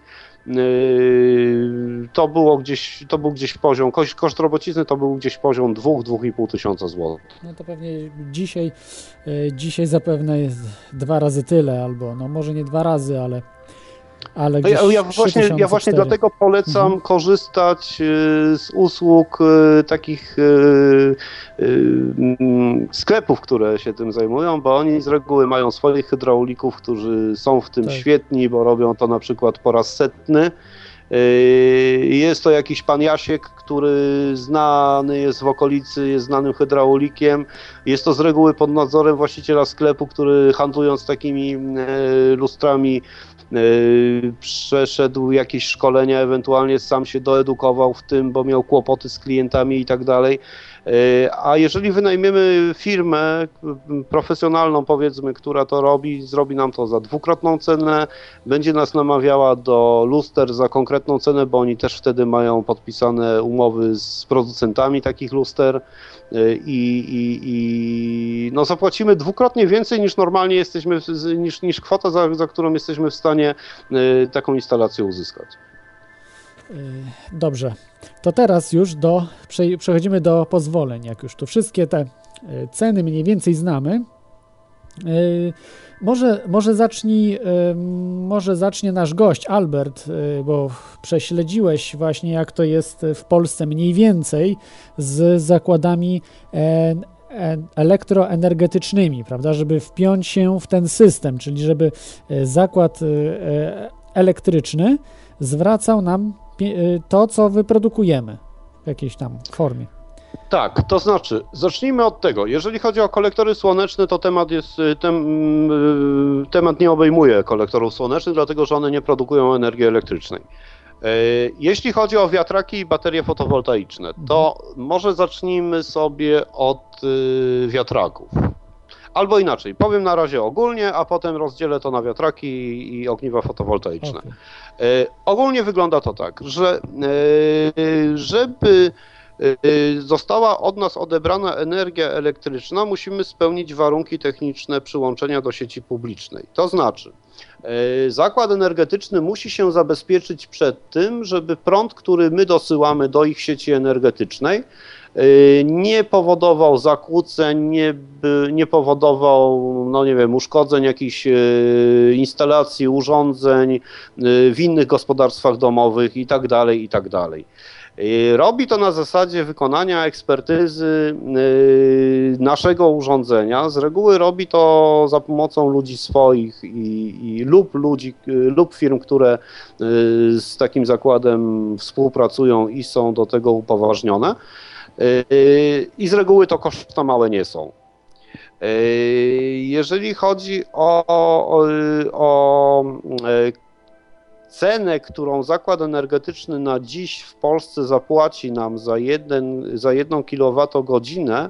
to było gdzieś, to był gdzieś poziom, koszt, koszt robocizny to był gdzieś poziom 2-2,5 tysiąca złotych. No to pewnie dzisiaj, yy, dzisiaj zapewne jest dwa razy tyle, albo no może nie dwa razy, ale ale No gdzieś ja, ja, właśnie, ja właśnie 3004. dlatego polecam Mhm. korzystać y, z usług y, takich y, mm, sklepów, które się tym zajmują, bo oni z reguły mają swoich hydraulików, którzy są w tym Tak. świetni, bo robią to na przykład po raz setny. Jest to jakiś pan Jasiek, który znany jest w okolicy, jest znanym hydraulikiem. Jest to z reguły pod nadzorem właściciela sklepu, który handlując takimi lustrami przeszedł jakieś szkolenia, ewentualnie sam się doedukował w tym, bo miał kłopoty z klientami i tak dalej. E, A jeżeli wynajmiemy firmę m, profesjonalną, powiedzmy, która to robi, zrobi nam to za dwukrotną cenę, będzie nas namawiała do luster za konkretną cenę, bo oni też wtedy mają podpisane umowy z producentami takich luster i, i, i no zapłacimy dwukrotnie więcej niż normalnie jesteśmy, niż, niż kwota, za, za którą jesteśmy w stanie y, taką instalację uzyskać. Dobrze, to teraz już do, prze- przechodzimy do pozwoleń. Jak już tu wszystkie te y, ceny mniej więcej znamy, y, może, może, zacznij, może zacznie nasz gość Albert, y, bo prześledziłeś właśnie jak to jest w Polsce mniej więcej z zakładami e, e, elektroenergetycznymi, prawda, żeby wpiąć się w ten system, czyli żeby e, zakład elektryczny zwracał nam to, co wyprodukujemy w jakiejś tam formie. Tak, to znaczy, zacznijmy od tego. Jeżeli chodzi o kolektory słoneczne, to temat jest, y, tem, y, temat nie obejmuje kolektorów słonecznych, dlatego że one nie produkują energii elektrycznej. Y, Jeśli chodzi o wiatraki i baterie fotowoltaiczne, to może zacznijmy sobie od y, wiatraków. Albo inaczej, powiem na razie ogólnie, a potem rozdzielę to na wiatraki i- ogniwa fotowoltaiczne. Okej. E, Ogólnie wygląda to tak, że e, żeby e, została od nas odebrana energia elektryczna, musimy spełnić warunki techniczne przyłączenia do sieci publicznej. To znaczy, e, zakład energetyczny musi się zabezpieczyć przed tym, żeby prąd, który my dosyłamy do ich sieci energetycznej, e, nie powodował zakłóceń, nie, nie powodował, no nie wiem, uszkodzeń jakichś instalacji, urządzeń, y, w innych gospodarstwach domowych i tak dalej, i tak dalej. Y, Robi to na zasadzie wykonania ekspertyzy y, naszego urządzenia. Z reguły robi to za pomocą ludzi swoich i, i lub ludzi, y, lub firm, które z takim zakładem współpracują i są do tego upoważnione. I z reguły to koszta małe nie są. Jeżeli chodzi o, o, o cenę, którą zakład energetyczny na dziś w Polsce zapłaci nam za, jeden, za jedną kilowatogodzinę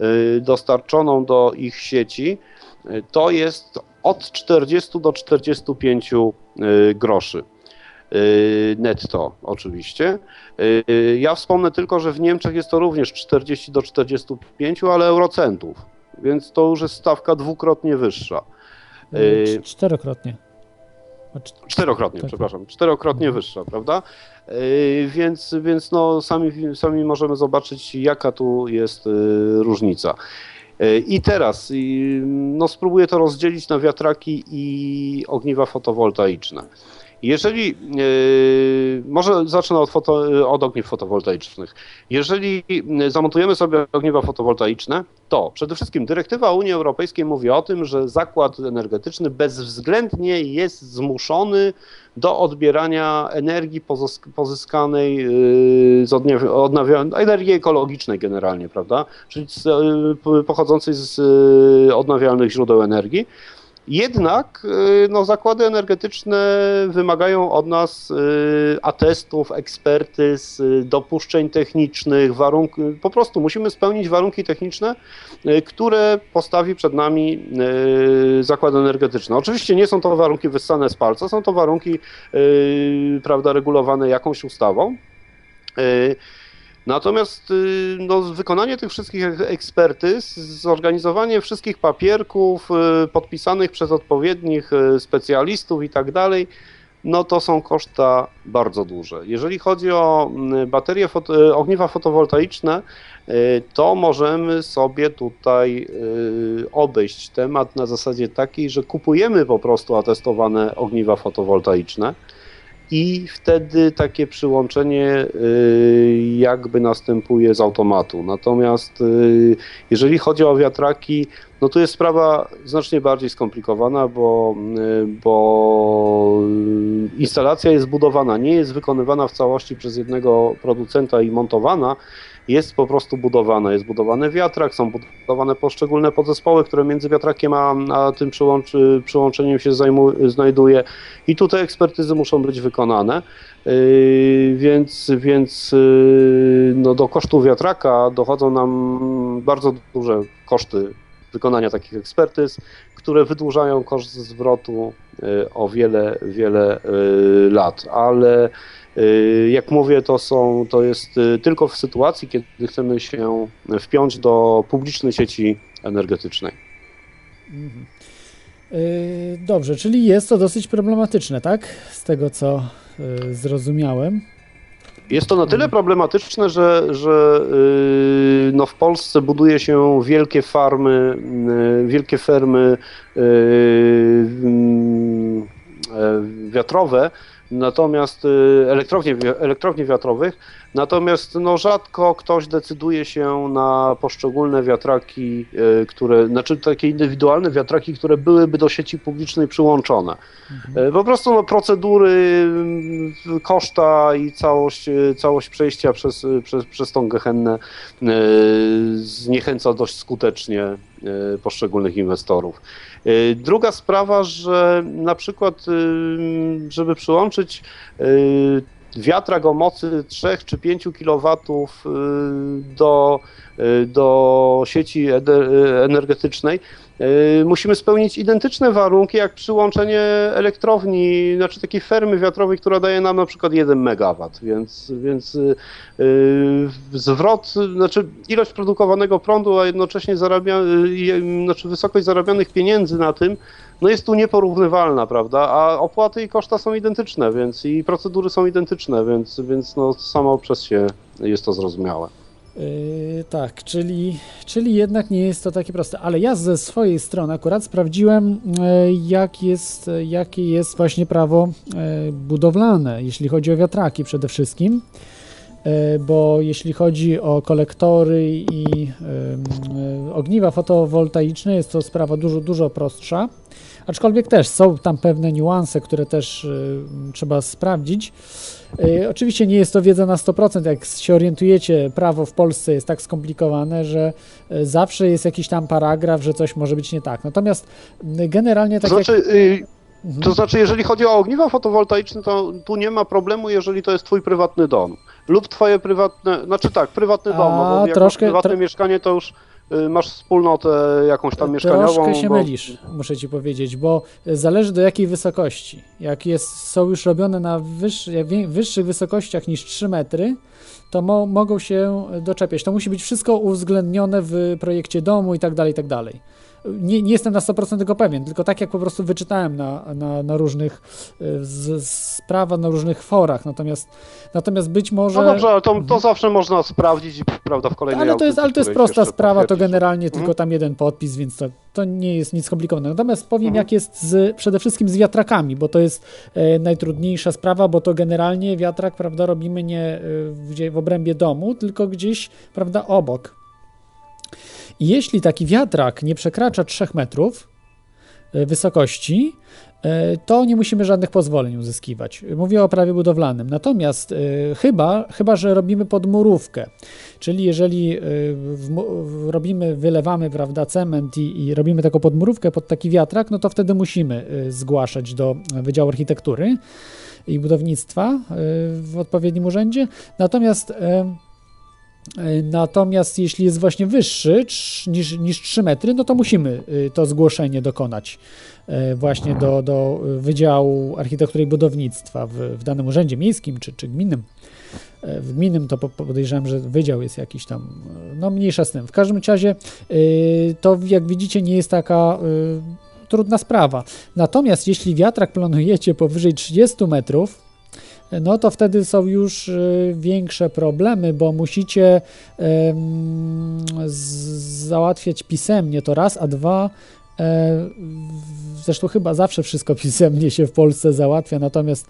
yy, dostarczoną do ich sieci, yy, to jest od 40 do 45 yy, groszy. Netto oczywiście. Ja wspomnę tylko, że w Niemczech jest to również 40 do 45, ale eurocentów, więc to już jest stawka dwukrotnie wyższa. Y, cz- Czterokrotnie. Czterokrotnie, Tak. przepraszam, czterokrotnie wyższa, prawda? Yy, Więc, więc no, sami, sami możemy zobaczyć, jaka tu jest yy, różnica. Yy, I teraz no, spróbuję to rozdzielić na wiatraki i ogniwa fotowoltaiczne. Jeżeli, yy, może zacznę od, foto, od ogniw fotowoltaicznych. Jeżeli yy, zamontujemy sobie ogniwa fotowoltaiczne, to przede wszystkim dyrektywa Unii Europejskiej mówi o tym, że zakład energetyczny bezwzględnie jest zmuszony do odbierania energii pozysk- pozyskanej yy, z odnia- odnawia- energii ekologicznej generalnie, prawda? Czyli z, pochodzącej z odnawialnych źródeł energii. Jednak yy, no, zakłady energetyczne wymagają od nas yy, atestów, ekspertyz, yy, dopuszczeń technicznych, warunków. Po prostu musimy spełnić warunki techniczne, które postawi przed nami zakład energetyczny. Oczywiście nie są to warunki wyssane z palca, są to warunki prawda, regulowane jakąś ustawą. Natomiast y, no, wykonanie tych wszystkich ek- ekspertyz, zorganizowanie wszystkich papierków y, podpisanych przez odpowiednich y, specjalistów i tak dalej, no to są koszta bardzo duże. Jeżeli chodzi o mm, baterie, foto, ogniwa fotowoltaiczne, to możemy sobie tutaj obejść temat na zasadzie takiej, że kupujemy po prostu atestowane ogniwa fotowoltaiczne i wtedy takie przyłączenie y, jakby następuje z automatu. Natomiast y, jeżeli chodzi o wiatraki, no tu jest sprawa znacznie bardziej skomplikowana, bo, y, bo instalacja jest budowana, nie jest wykonywana w całości przez jednego producenta i montowana, jest po prostu budowana. Jest budowany wiatrak, są budowane poszczególne podzespoły, które między wiatrakiem a, a tym przyłączeniem się zajmu, znajduje i tutaj ekspertyzy muszą być wykonane. Yy, więc więc yy, no, do kosztu wiatraka dochodzą nam bardzo duże koszty wykonania takich ekspertyz, które wydłużają koszt zwrotu yy, o wiele, wiele yy, lat, ale jak mówię, to, są, to jest y, tylko w sytuacji, kiedy chcemy się wpiąć do publicznej sieci energetycznej. Mhm. Y, dobrze, czyli jest to dosyć problematyczne, tak? Z tego co zrozumiałem. Jest to na tyle problematyczne, że, że no w Polsce buduje się wielkie farmy, wielkie fermy wiatrowe, natomiast y, elektrownie, elektrowni wiatrowych, natomiast no, rzadko ktoś decyduje się na poszczególne wiatraki, y, które, znaczy takie indywidualne wiatraki, które byłyby do sieci publicznej przyłączone. Mhm. Y, po prostu no, procedury, koszta i całość, całość przejścia przez, przez, przez tą gehennę zniechęca dość skutecznie poszczególnych inwestorów. Druga sprawa, że na przykład, żeby przyłączyć wiatrak o mocy 3 czy 5 kW do, do sieci energetycznej, Yy, musimy spełnić identyczne warunki jak przyłączenie elektrowni, znaczy takiej fermy wiatrowej, która daje nam na przykład 1 MW, więc, więc zwrot, znaczy ilość produkowanego prądu, a jednocześnie zarabia, znaczy wysokość zarabianych pieniędzy na tym, no jest tu nieporównywalna, prawda? A opłaty i koszta są identyczne, więc i procedury są identyczne, więc, więc no samo przez się jest to zrozumiałe. Yy, tak, czyli, czyli jednak nie jest to takie proste. Ale ja ze swojej strony akurat sprawdziłem, yy, jak jest, jakie jest właśnie prawo yy, budowlane, jeśli chodzi o wiatraki przede wszystkim. Yy, bo jeśli chodzi o kolektory i yy, ogniwa fotowoltaiczne, jest to sprawa dużo, dużo prostsza. Aczkolwiek też są tam pewne niuanse, które też trzeba sprawdzić. Y, oczywiście nie jest to wiedza na 100%, jak się orientujecie, prawo w Polsce jest tak skomplikowane, że y, zawsze jest jakiś tam paragraf, że coś może być nie tak. Natomiast y, generalnie tak to znaczy, jak... Mhm. To znaczy, jeżeli chodzi o ogniwa fotowoltaiczne, to tu nie ma problemu, jeżeli to jest twój prywatny dom. Lub twoje prywatne, znaczy tak, prywatny dom, no bo jak troszkę, prywatne tro... mieszkanie, to już Y, masz wspólnotę jakąś tam mieszkaniową. Troszkę się bo... mylisz, muszę ci powiedzieć, bo zależy do jakiej wysokości. Jak jest, są już robione na wyższy, wyższych wysokościach niż 3 metry, to mo mogą się doczepiać. To musi być wszystko uwzględnione w projekcie domu i tak dalej, i tak dalej nie, nie jestem na 100% tego pewien, tylko tak jak po prostu wyczytałem na, na, na różnych e, z, sprawach, na różnych forach, natomiast, natomiast być może... No dobrze, ale to, to mhm. zawsze można sprawdzić, prawda, w kolejnej Ale to jest, ale to jest prosta sprawa, to generalnie tylko mhm. tam jeden podpis, więc to, to nie jest nic skomplikowanego. Natomiast powiem, mhm. jak jest z, przede wszystkim z wiatrakami, bo to jest e, najtrudniejsza sprawa, bo to generalnie wiatrak, prawda, robimy nie e, w, w obrębie domu, tylko gdzieś, prawda, obok. Jeśli taki wiatrak nie przekracza 3 metrów e, wysokości, e, to nie musimy żadnych pozwoleń uzyskiwać. Mówię o prawie budowlanym. Natomiast y, chyba, chyba, że robimy podmurówkę, czyli jeżeli w, w, robimy, wylewamy prawda, cement i, i, robimy taką podmurówkę pod taki wiatrak, no to wtedy musimy zgłaszać do Wydziału Architektury i Budownictwa w odpowiednim urzędzie. Natomiast E, natomiast jeśli jest właśnie wyższy niż, niż 3 metry, no to musimy y, to zgłoszenie dokonać e, właśnie do, do Wydziału Architektury i Budownictwa w, w danym urzędzie miejskim czy, czy gminnym. E, w gminnym to podejrzewam, że wydział jest jakiś tam, no mniejsza z tym. W każdym razie to jak widzicie nie jest taka trudna sprawa. Natomiast jeśli wiatrak planujecie powyżej 30 metrów, no to wtedy są już y, większe problemy, bo musicie załatwiać pisemnie to raz, a dwa E, zresztą chyba zawsze wszystko pisemnie się w Polsce załatwia, natomiast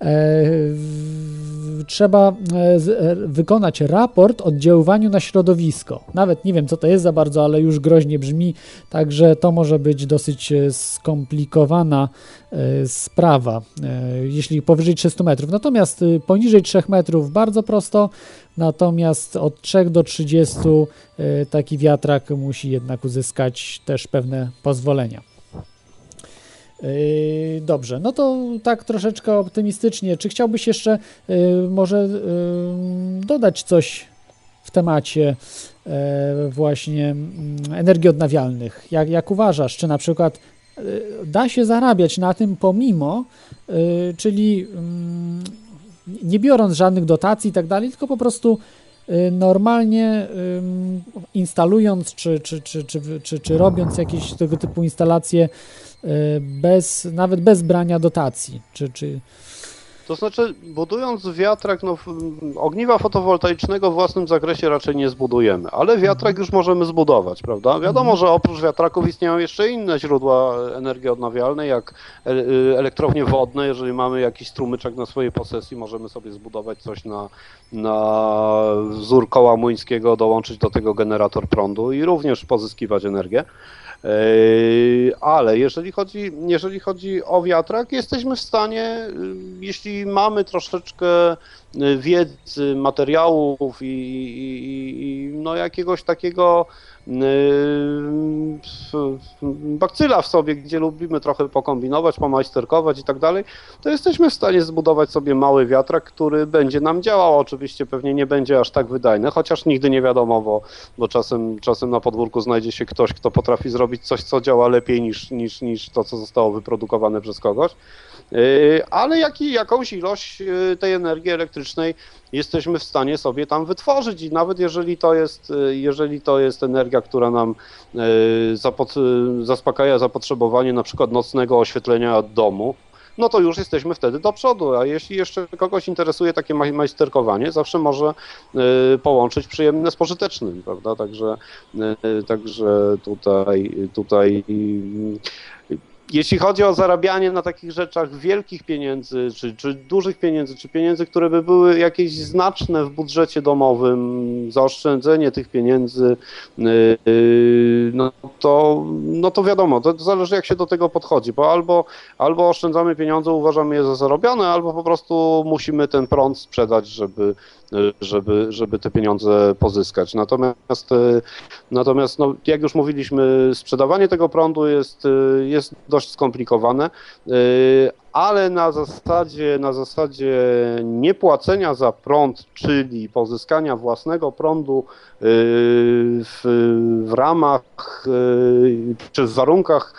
e, trzeba e, wykonać raport oddziaływaniu na środowisko. Nawet nie wiem, co to jest za bardzo, ale już groźnie brzmi, także to może być dosyć skomplikowana sprawa, jeśli powyżej 300 metrów. Natomiast poniżej 3 metrów bardzo prosto, natomiast od 3 do 30 e, taki wiatrak musi jednak uzyskać też pewne pozwolenia. E, dobrze, no to tak troszeczkę optymistycznie. Czy chciałbyś jeszcze e, może dodać coś w temacie właśnie mm, energii odnawialnych? Jak, jak uważasz, czy na przykład da się zarabiać na tym pomimo, czyli mm, nie biorąc żadnych dotacji i tak dalej, tylko po prostu normalnie instalując czy, czy, czy, czy, czy, czy robiąc jakieś tego typu instalacje bez, nawet bez brania dotacji, czy, czy to znaczy, budując wiatrak, no, ogniwa fotowoltaicznego w własnym zakresie raczej nie zbudujemy, ale wiatrak mhm. już możemy zbudować, prawda? Wiadomo, mhm. że oprócz wiatraków istnieją jeszcze inne źródła energii odnawialnej, jak e, e, elektrownie wodne. Jeżeli mamy jakiś strumyczek na swojej posesji, możemy sobie zbudować coś na, na wzór koła młyńskiego, dołączyć do tego generator prądu i również pozyskiwać energię. Ale jeżeli chodzi, jeżeli chodzi o wiatrak, jesteśmy w stanie, jeśli mamy troszeczkę wiedzy, materiałów i, i, i no jakiegoś takiego bakcyla w sobie, gdzie lubimy trochę pokombinować, pomajsterkować i tak dalej, to jesteśmy w stanie zbudować sobie mały wiatrak, który będzie nam działał. Oczywiście pewnie nie będzie aż tak wydajny, chociaż nigdy nie wiadomo, bo, bo czasem, czasem na podwórku znajdzie się ktoś, kto potrafi zrobić coś, co działa lepiej niż, niż, niż to, co zostało wyprodukowane przez kogoś. Yy, ale jak, jakąś ilość yy, tej energii elektrycznej jesteśmy w stanie sobie tam wytworzyć i nawet jeżeli to jest, yy, jeżeli to jest energia, która nam zaspokaja zapotrzebowanie na przykład nocnego oświetlenia domu, no to już jesteśmy wtedy do przodu. A jeśli jeszcze kogoś interesuje takie majsterkowanie, zawsze może połączyć przyjemne z pożytecznym, prawda? Także, także tutaj, tutaj jeśli chodzi o zarabianie na takich rzeczach wielkich pieniędzy, czy, czy dużych pieniędzy, czy pieniędzy, które by były jakieś znaczne w budżecie domowym, zaoszczędzenie tych pieniędzy, yy, no to, no to wiadomo, to zależy jak się do tego podchodzi, bo albo, albo oszczędzamy pieniądze, uważamy je za zarobione, albo po prostu musimy ten prąd sprzedać, żeby, żeby, żeby te pieniądze pozyskać. Natomiast, e, natomiast no, jak już mówiliśmy, sprzedawanie tego prądu jest, e, jest dość skomplikowane, e, ale na zasadzie, na zasadzie niepłacenia za prąd, czyli pozyskania własnego prądu w, w ramach czy w warunkach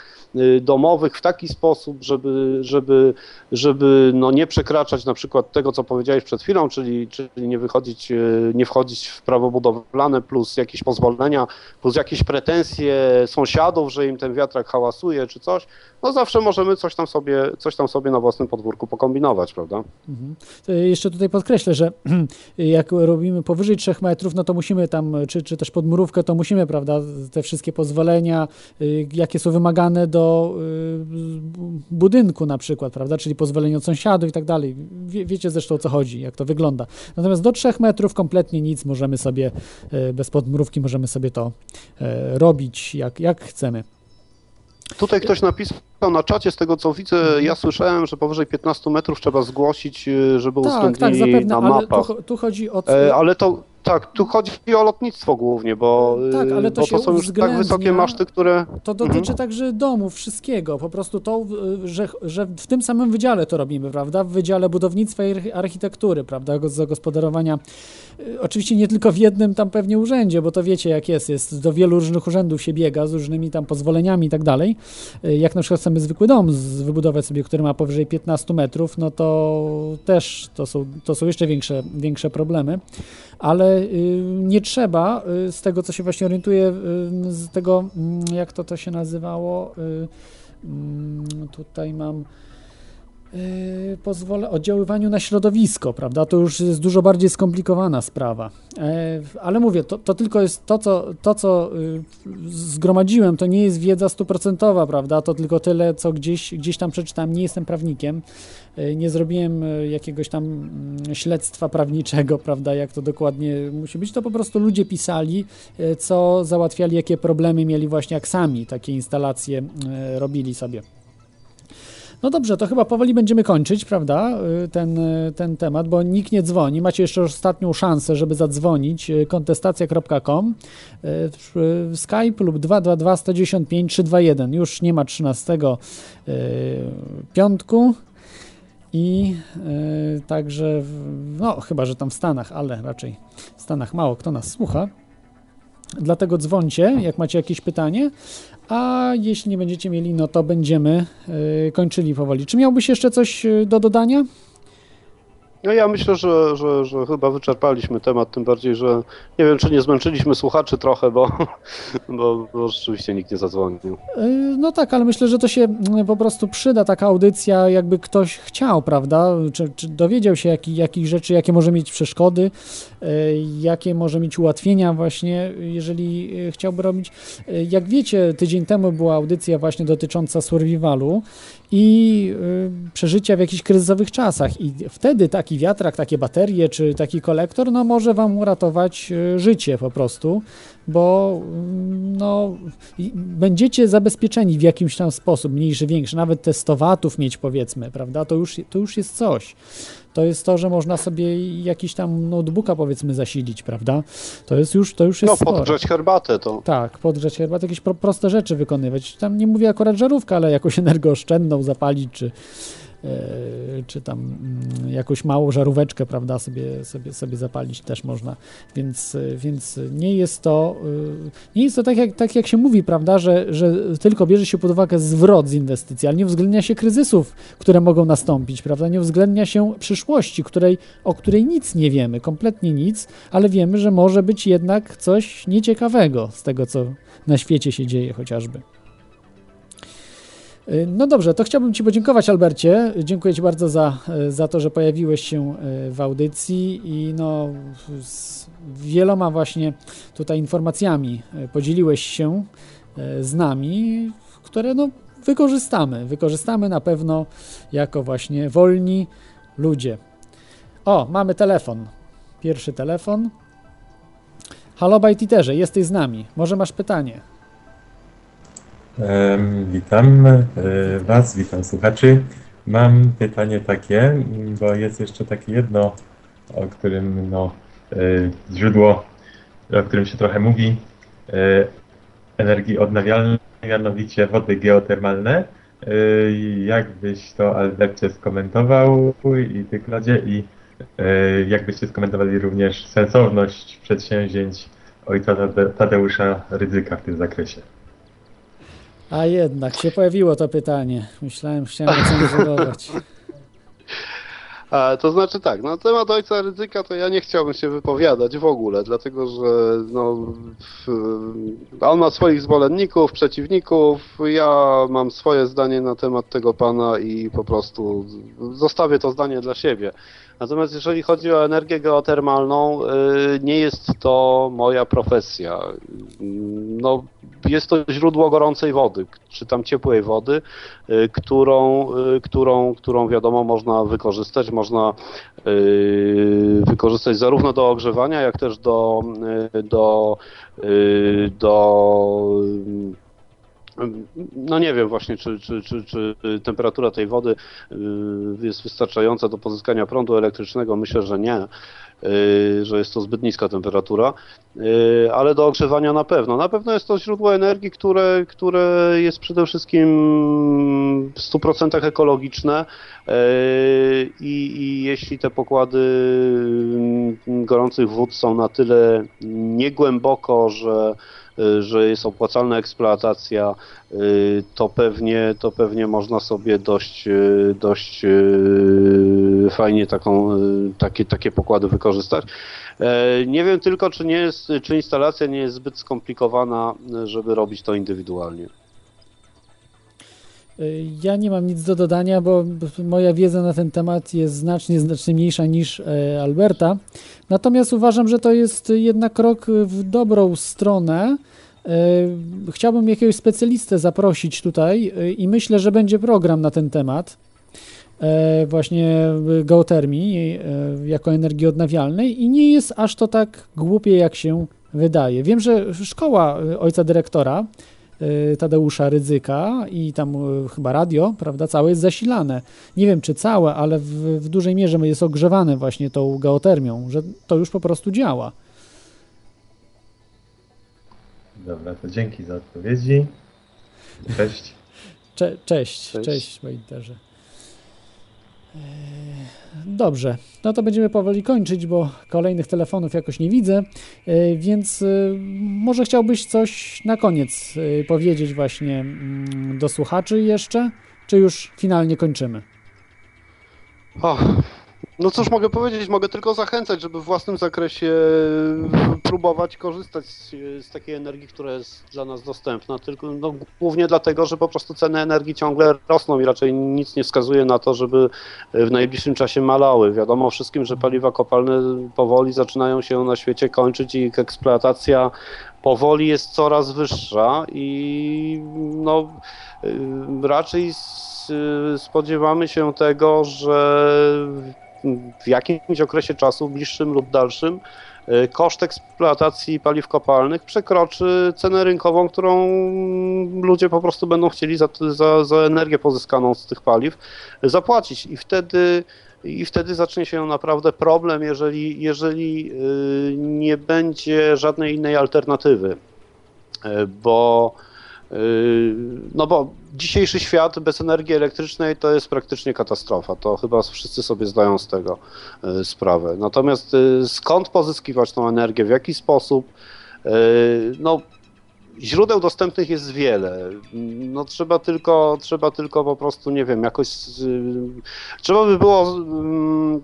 domowych w taki sposób, żeby, żeby, żeby no nie przekraczać na przykład tego, co powiedziałeś przed chwilą, czyli, czyli nie wychodzić, y, nie wchodzić w prawo budowlane plus jakieś pozwolenia, plus jakieś pretensje sąsiadów, że im ten wiatrak hałasuje czy coś, no zawsze możemy coś tam sobie, coś tam sobie na własnym podwórku pokombinować, prawda? Mhm. Jeszcze tutaj podkreślę, że jak robimy powyżej 3 metrów, no to musimy tam, czy, czy też pod murówkę, to musimy, prawda, te wszystkie pozwolenia, y, jakie są wymagane do y, budynku na przykład, prawda, czyli pozwolenie od sąsiadów i tak dalej. Wie, wiecie zresztą o co chodzi, jak to wygląda. Natomiast do 3 metrów kompletnie nic możemy sobie, y, bez podmurówki możemy sobie to robić jak, jak chcemy. Tutaj ktoś napisał na czacie, z tego co widzę, mhm. ja słyszałem, że powyżej 15 metrów trzeba zgłosić, y, żeby tak, tak udostępnili tak, zapewne, na mapach. Ale tu, tu chodzi o... E, ale to, tak, tu chodzi o lotnictwo głównie, bo, tak, ale to, bo to są już tak wysokie maszty, które... To dotyczy mhm. także domu, wszystkiego. Po prostu to, że, że w tym samym wydziale to robimy, prawda? W Wydziale Budownictwa i Architektury, prawda? Zagospodarowania. Y, oczywiście nie tylko w jednym tam pewnie urzędzie, bo to wiecie jak jest. Jest do wielu różnych urzędów się biega z różnymi tam pozwoleniami i tak dalej. Y, jak na przykład chcemy zwykły dom wybudować sobie, który ma powyżej 15 metrów, no to też to są, to są jeszcze większe, większe problemy ale y, nie trzeba, y, z tego co się właśnie orientuję, y, z tego, mm, jak to to się nazywało, mm, tutaj mam pozwolę oddziaływaniu na środowisko, prawda? To już jest dużo bardziej skomplikowana sprawa. Yy, ale mówię, to, to tylko jest to, co, to, co zgromadziłem, to nie jest wiedza stuprocentowa, prawda? To tylko tyle, co gdzieś, gdzieś tam przeczytałem. Nie jestem prawnikiem, nie zrobiłem yy, jakiegoś tam yy, śledztwa prawniczego, prawda? Jak to dokładnie musi być. To po prostu ludzie pisali, yy, co załatwiali, jakie problemy mieli właśnie, jak sami takie instalacje robili sobie. No dobrze, to chyba powoli będziemy kończyć, prawda, ten, ten temat, bo nikt nie dzwoni. Macie jeszcze ostatnią szansę, żeby zadzwonić. Kontestacja.com, Skype lub 222 195 321. Już nie ma 13 piątku. I także, no chyba, że tam w Stanach, ale raczej w Stanach mało kto nas słucha. Dlatego dzwońcie, jak macie jakieś pytanie, a jeśli nie będziecie mieli, no to będziemy yy, kończyli powoli. Czy miałbyś jeszcze coś y, do dodania? No ja myślę, że, że, że chyba wyczerpaliśmy temat, tym bardziej, że nie wiem, czy nie zmęczyliśmy słuchaczy trochę, bo, bo, bo rzeczywiście nikt nie zadzwonił. Yy, no tak, ale myślę, że to się mm, po prostu przyda, taka audycja, jakby ktoś chciał, prawda? Czy, czy dowiedział się jakich, jakich rzeczy, jakie może mieć przeszkody, yy, jakie może mieć ułatwienia właśnie, jeżeli yy, chciałby robić. Jak wiecie, tydzień temu była audycja właśnie dotycząca survivalu i przeżycia w jakichś kryzysowych czasach i wtedy taki wiatrak, takie baterie czy taki kolektor, no może Wam uratować życie po prostu, bo mm, no, będziecie zabezpieczeni w jakimś tam sposób, mniejszy, większy, nawet te 100 watów mieć powiedzmy, prawda, to już, to już jest coś. To jest to, że można sobie jakiś tam notebooka powiedzmy zasilić, prawda? To jest już, to już jest No, podgrzać sporo. herbatę to. Tak, podgrzać herbatę, jakieś pro, proste rzeczy wykonywać. Tam nie mówię akurat żarówka, ale jakąś energooszczędną zapalić, czy czy tam mm, jakąś małą żaróweczkę, prawda, sobie, sobie, sobie zapalić też można, więc, więc nie jest to e, nie jest to tak jak, tak jak się mówi, prawda, że, że tylko bierze się pod uwagę zwrot z inwestycji, ale nie uwzględnia się kryzysów, które mogą nastąpić, prawda, nie uwzględnia się przyszłości, której, o której nic nie wiemy, kompletnie nic, ale wiemy, że może być jednak coś nieciekawego z tego, co na świecie się dzieje chociażby. Y, no dobrze, to chciałbym Ci podziękować, Albercie. Dziękuję Ci bardzo za, y, za to, że pojawiłeś się y, w audycji i no, z wieloma właśnie tutaj informacjami podzieliłeś się z nami, które no, wykorzystamy. Wykorzystamy na pewno jako właśnie wolni ludzie. O, mamy telefon. Pierwszy telefon. Halo, Bajtiterze, jesteś z nami. Może masz pytanie? Witam e, Was, witam słuchaczy. Mam pytanie takie, bo jest jeszcze takie jedno, o którym no, e, źródło, o którym się trochę mówi, e, energii odnawialnej, mianowicie wody geotermalne. Jak byś to Albercie skomentował i Ty Klodzie i jak byście skomentowali również sensowność przedsięwzięć ojca Tadeusza Rydzyka w tym zakresie? A jednak się pojawiło to pytanie. Myślałem, chciałem ocenzurować. To znaczy tak, na temat ojca ryzyka to ja nie chciałbym się wypowiadać w ogóle, dlatego że no, on ma swoich zwolenników, przeciwników, ja mam swoje zdanie na temat tego pana i po prostu zostawię to zdanie dla siebie. Natomiast jeżeli chodzi o energię geotermalną, y, nie jest to moja profesja. No, jest to źródło gorącej wody, czy tam ciepłej wody, y, którą, y, którą, którą wiadomo można wykorzystać. Można wykorzystać zarówno do ogrzewania, jak też do, do, do no nie wiem właśnie, czy, czy, czy, czy temperatura tej wody y, jest wystarczająca do pozyskania prądu elektrycznego. Myślę, że nie, y, że jest to zbyt niska temperatura, y, ale do ogrzewania na pewno. Na pewno jest to źródło energii, które, które jest przede wszystkim w 100% ekologiczne i, i jeśli te pokłady gorących wód są na tyle niegłęboko, że że jest opłacalna eksploatacja, y, to pewnie, to pewnie można sobie dość, y, dość fajnie taką, takie, takie pokłady wykorzystać. E, nie wiem tylko, czy, nie jest, czy instalacja nie jest zbyt skomplikowana, żeby robić to indywidualnie. Y, Ja nie mam nic do dodania, bo moja wiedza na ten temat jest znacznie, znacznie mniejsza niż e, Alberta. Natomiast uważam, że to jest jednak krok w dobrą stronę. E, Chciałbym jakiegoś specjalistę zaprosić tutaj e, i myślę, że będzie program na ten temat. Właśnie geotermii jako energii odnawialnej i nie jest aż to tak głupie, jak się wydaje. Wiem, że szkoła ojca dyrektora Tadeusza Rydzyka i tam y, chyba radio, prawda, całe jest zasilane. Nie wiem czy całe, ale w, w dużej mierze jest ogrzewane właśnie tą geotermią, że to już po prostu działa. Dobra, to dzięki za odpowiedzi. Cześć. Cze, cześć, cześć, Cześć. Wojterze. Eee, Dobrze, no to będziemy powoli kończyć, bo kolejnych telefonów jakoś nie widzę, Eee, więc y, może chciałbyś coś na koniec powiedzieć właśnie mm, do słuchaczy jeszcze, czy już finalnie kończymy? O, no cóż mogę powiedzieć, mogę tylko zachęcać, żeby w własnym zakresie próbować korzystać z, z takiej energii, która jest dla nas dostępna, tylko no, głównie dlatego, że po prostu ceny energii ciągle rosną i raczej nic nie wskazuje na to, żeby w najbliższym czasie malały. Wiadomo wszystkim, że paliwa kopalne powoli zaczynają się na świecie kończyć i ich eksploatacja powoli jest coraz wyższa i no raczej spodziewamy się tego, że w jakimś okresie czasu, bliższym lub dalszym, y, koszt eksploatacji paliw kopalnych przekroczy cenę rynkową, którą ludzie po prostu będą chcieli za, za, za energię pozyskaną z tych paliw zapłacić. I wtedy, i wtedy zacznie się naprawdę problem, jeżeli, jeżeli y, nie będzie żadnej innej alternatywy. Y, Bo No bo dzisiejszy świat bez energii elektrycznej to jest praktycznie katastrofa. To chyba wszyscy sobie zdają z tego yy, sprawę. Natomiast yy, skąd pozyskiwać tą energię, w jaki sposób? Yy, No, źródeł dostępnych jest wiele. No trzeba tylko, trzeba tylko po prostu, nie wiem, jakoś. yy, Trzeba by było mm,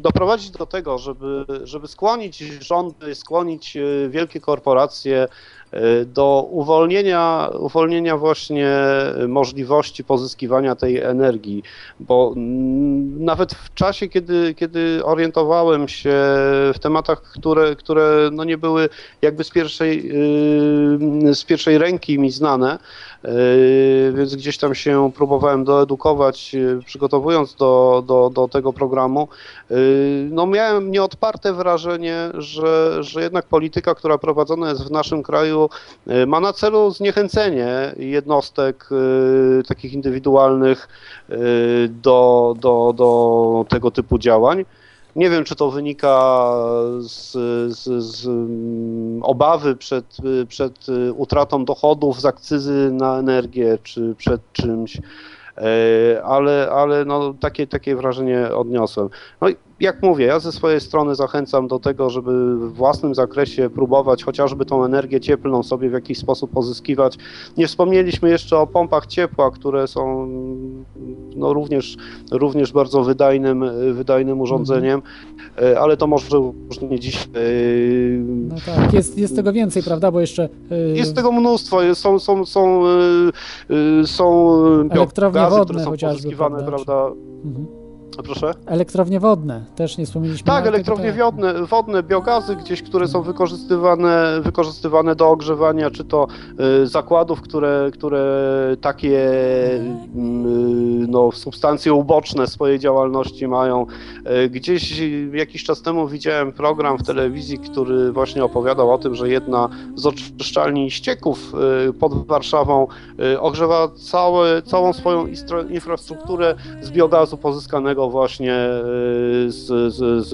doprowadzić do tego, żeby, żeby skłonić rządy, skłonić yy, wielkie korporacje do uwolnienia, uwolnienia właśnie możliwości pozyskiwania tej energii, bo nawet w czasie, kiedy, kiedy orientowałem się w tematach, które, które no nie były jakby z pierwszej, y, z pierwszej ręki mi znane, więc gdzieś tam się próbowałem doedukować, y, przygotowując do, do, do tego programu, y, no miałem nieodparte wrażenie, że, że jednak polityka, która prowadzona jest w naszym kraju, ma na celu zniechęcenie jednostek takich indywidualnych do, do, do tego typu działań. Nie wiem, czy to wynika z, z, z mm, obawy przed, przed utratą dochodów z akcyzy na energię, czy przed czymś, e, ale, ale no, takie, takie wrażenie odniosłem. No i jak mówię, ja ze swojej strony zachęcam do tego, żeby w własnym zakresie próbować chociażby tą energię cieplną sobie w jakiś sposób pozyskiwać. Nie wspomnieliśmy jeszcze o pompach ciepła, które są no, również, również bardzo wydajnym, wydajnym urządzeniem, e, ale to może już nie dziś. e, No tak, jest, jest tego więcej, prawda, bo jeszcze y, Jest tego mnóstwo, są, są, są, są Elektrownie biogazy, wodne które są pozyskiwane, prawda? prawda? mhm. Proszę? elektrownie wodne, też nie wspomnieliśmy. Tak, elektrownie tak. wodne, wodne, biogazy gdzieś, które są wykorzystywane, wykorzystywane do ogrzewania, czy to y, zakładów, które, które takie y, no, substancje uboczne swojej działalności mają. Y, Gdzieś jakiś czas temu widziałem program w telewizji, który właśnie opowiadał o tym, że jedna z oczyszczalni ścieków y, pod Warszawą y, ogrzewa całe, całą swoją infrastrukturę z biogazu pozyskanego właśnie y, z, z, z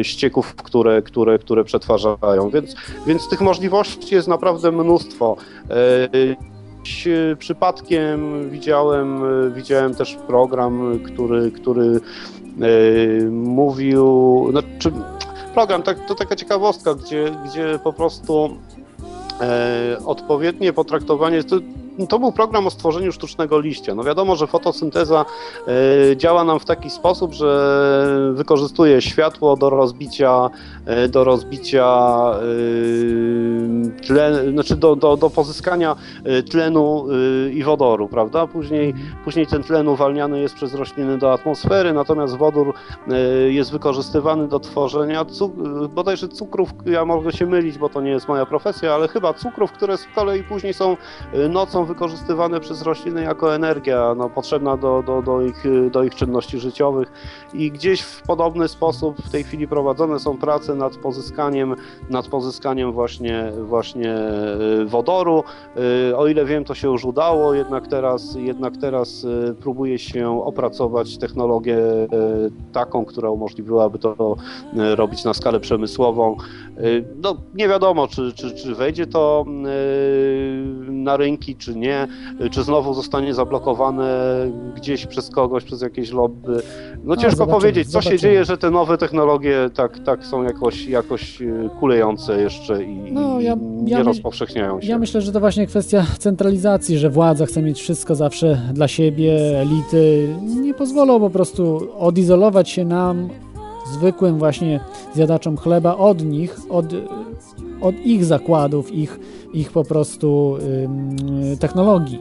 y, ścieków, które, które, które przetwarzają. Więc, więc tych możliwości jest naprawdę mnóstwo. Y, Przypadkiem widziałem, widziałem też program, który, który mówił, znaczy program, tak, to taka ciekawostka, gdzie, gdzie po prostu e, odpowiednie potraktowanie, to to był program o stworzeniu sztucznego liścia. No wiadomo, że fotosynteza e, działa nam w taki sposób, że wykorzystuje światło do rozbicia, e, do rozbicia e, tle, znaczy do, do, do pozyskania tlenu i wodoru, prawda? Później, później ten tlen uwalniany jest przez rośliny do atmosfery, natomiast wodór jest wykorzystywany do tworzenia cuk bodajże cukrów, ja mogę się mylić, bo to nie jest moja profesja, ale chyba cukrów, które z kolei później są e, wykorzystywane przez rośliny jako energia no, potrzebna do, do, do, ich, do ich czynności życiowych i gdzieś w podobny sposób w tej chwili prowadzone są prace nad pozyskaniem, nad pozyskaniem właśnie, właśnie e, wodoru. E, O ile wiem, to się już udało, jednak teraz, jednak teraz e, próbuje się opracować technologię taką, która umożliwiłaby to robić na skalę przemysłową. No, nie wiadomo, czy, czy, czy wejdzie to na rynki, czy nie, e, czy znowu zostanie zablokowane gdzieś przez kogoś, przez jakieś lobby. No ciężko zobaczymy, powiedzieć, co się zobaczymy. dzieje, że te nowe technologie tak, tak są jakoś, jakoś e, kulejące jeszcze i, No, ja- nie rozpowszechniają się. Ja myślę, że to właśnie kwestia centralizacji, że władza chce mieć wszystko zawsze dla siebie, elity nie pozwolą po prostu odizolować się nam, zwykłym właśnie zjadaczom chleba, od nich, od, od ich zakładów, ich, ich po prostu technologii,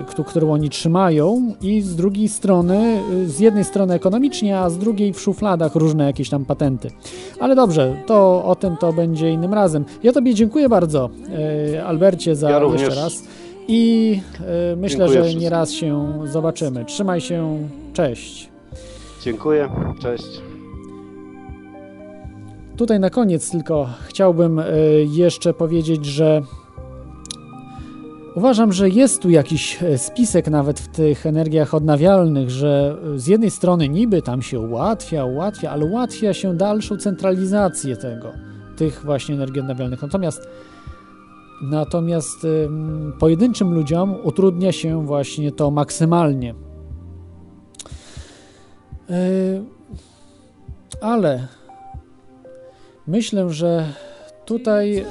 y, któ- którą oni trzymają i z drugiej strony, y, z jednej strony ekonomicznie, a z drugiej w szufladach różne jakieś tam patenty. Ale dobrze, to o tym to będzie innym razem. Ja Tobie dziękuję bardzo, e, Albercie, za Ja jeszcze raz. I myślę, Dziękuję że wszystkim. nie raz się zobaczymy. Trzymaj się, cześć. Dziękuję, cześć. Tutaj na koniec tylko chciałbym e, jeszcze powiedzieć, że uważam, że jest tu jakiś e, spisek nawet w tych energiach odnawialnych, że e, z jednej strony niby tam się ułatwia, ułatwia, ale ułatwia się dalszą centralizację tego, tych właśnie energii odnawialnych. Natomiast natomiast ym, pojedynczym ludziom utrudnia się właśnie to maksymalnie. Ale Myślę, że tutaj e,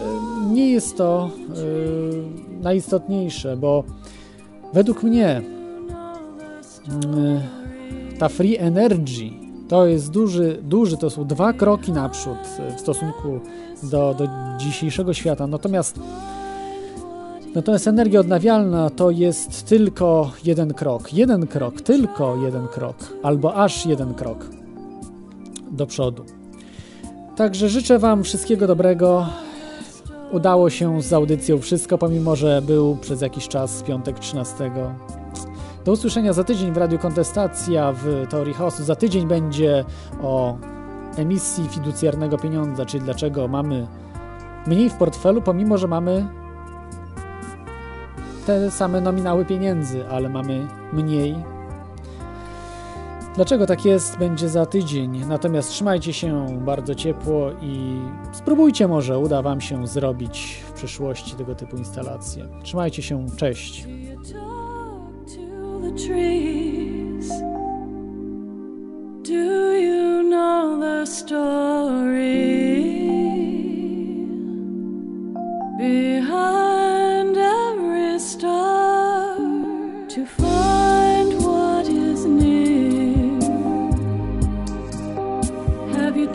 nie jest to e, najistotniejsze, bo według mnie mm, ta free energy to jest duży, duży, to są dwa kroki naprzód e, w stosunku do, do dzisiejszego świata. Natomiast Natomiast energia odnawialna to jest tylko jeden krok. Jeden krok, tylko jeden krok, albo aż jeden krok do przodu. Także życzę Wam wszystkiego dobrego. Udało się z audycją wszystko, pomimo że był przez jakiś czas piątek 13. Do usłyszenia za tydzień w Radiu Kontestacja w Teorii Chaosu. Za tydzień będzie o emisji fiducjarnego pieniądza, czyli dlaczego mamy mniej w portfelu, pomimo że mamy te same nominały pieniędzy, ale mamy mniej Dlaczego tak jest, będzie za tydzień. Natomiast trzymajcie się bardzo ciepło i spróbujcie może uda Wam się zrobić w przyszłości tego typu instalacje. Trzymajcie się, cześć. behind every star.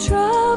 trouble.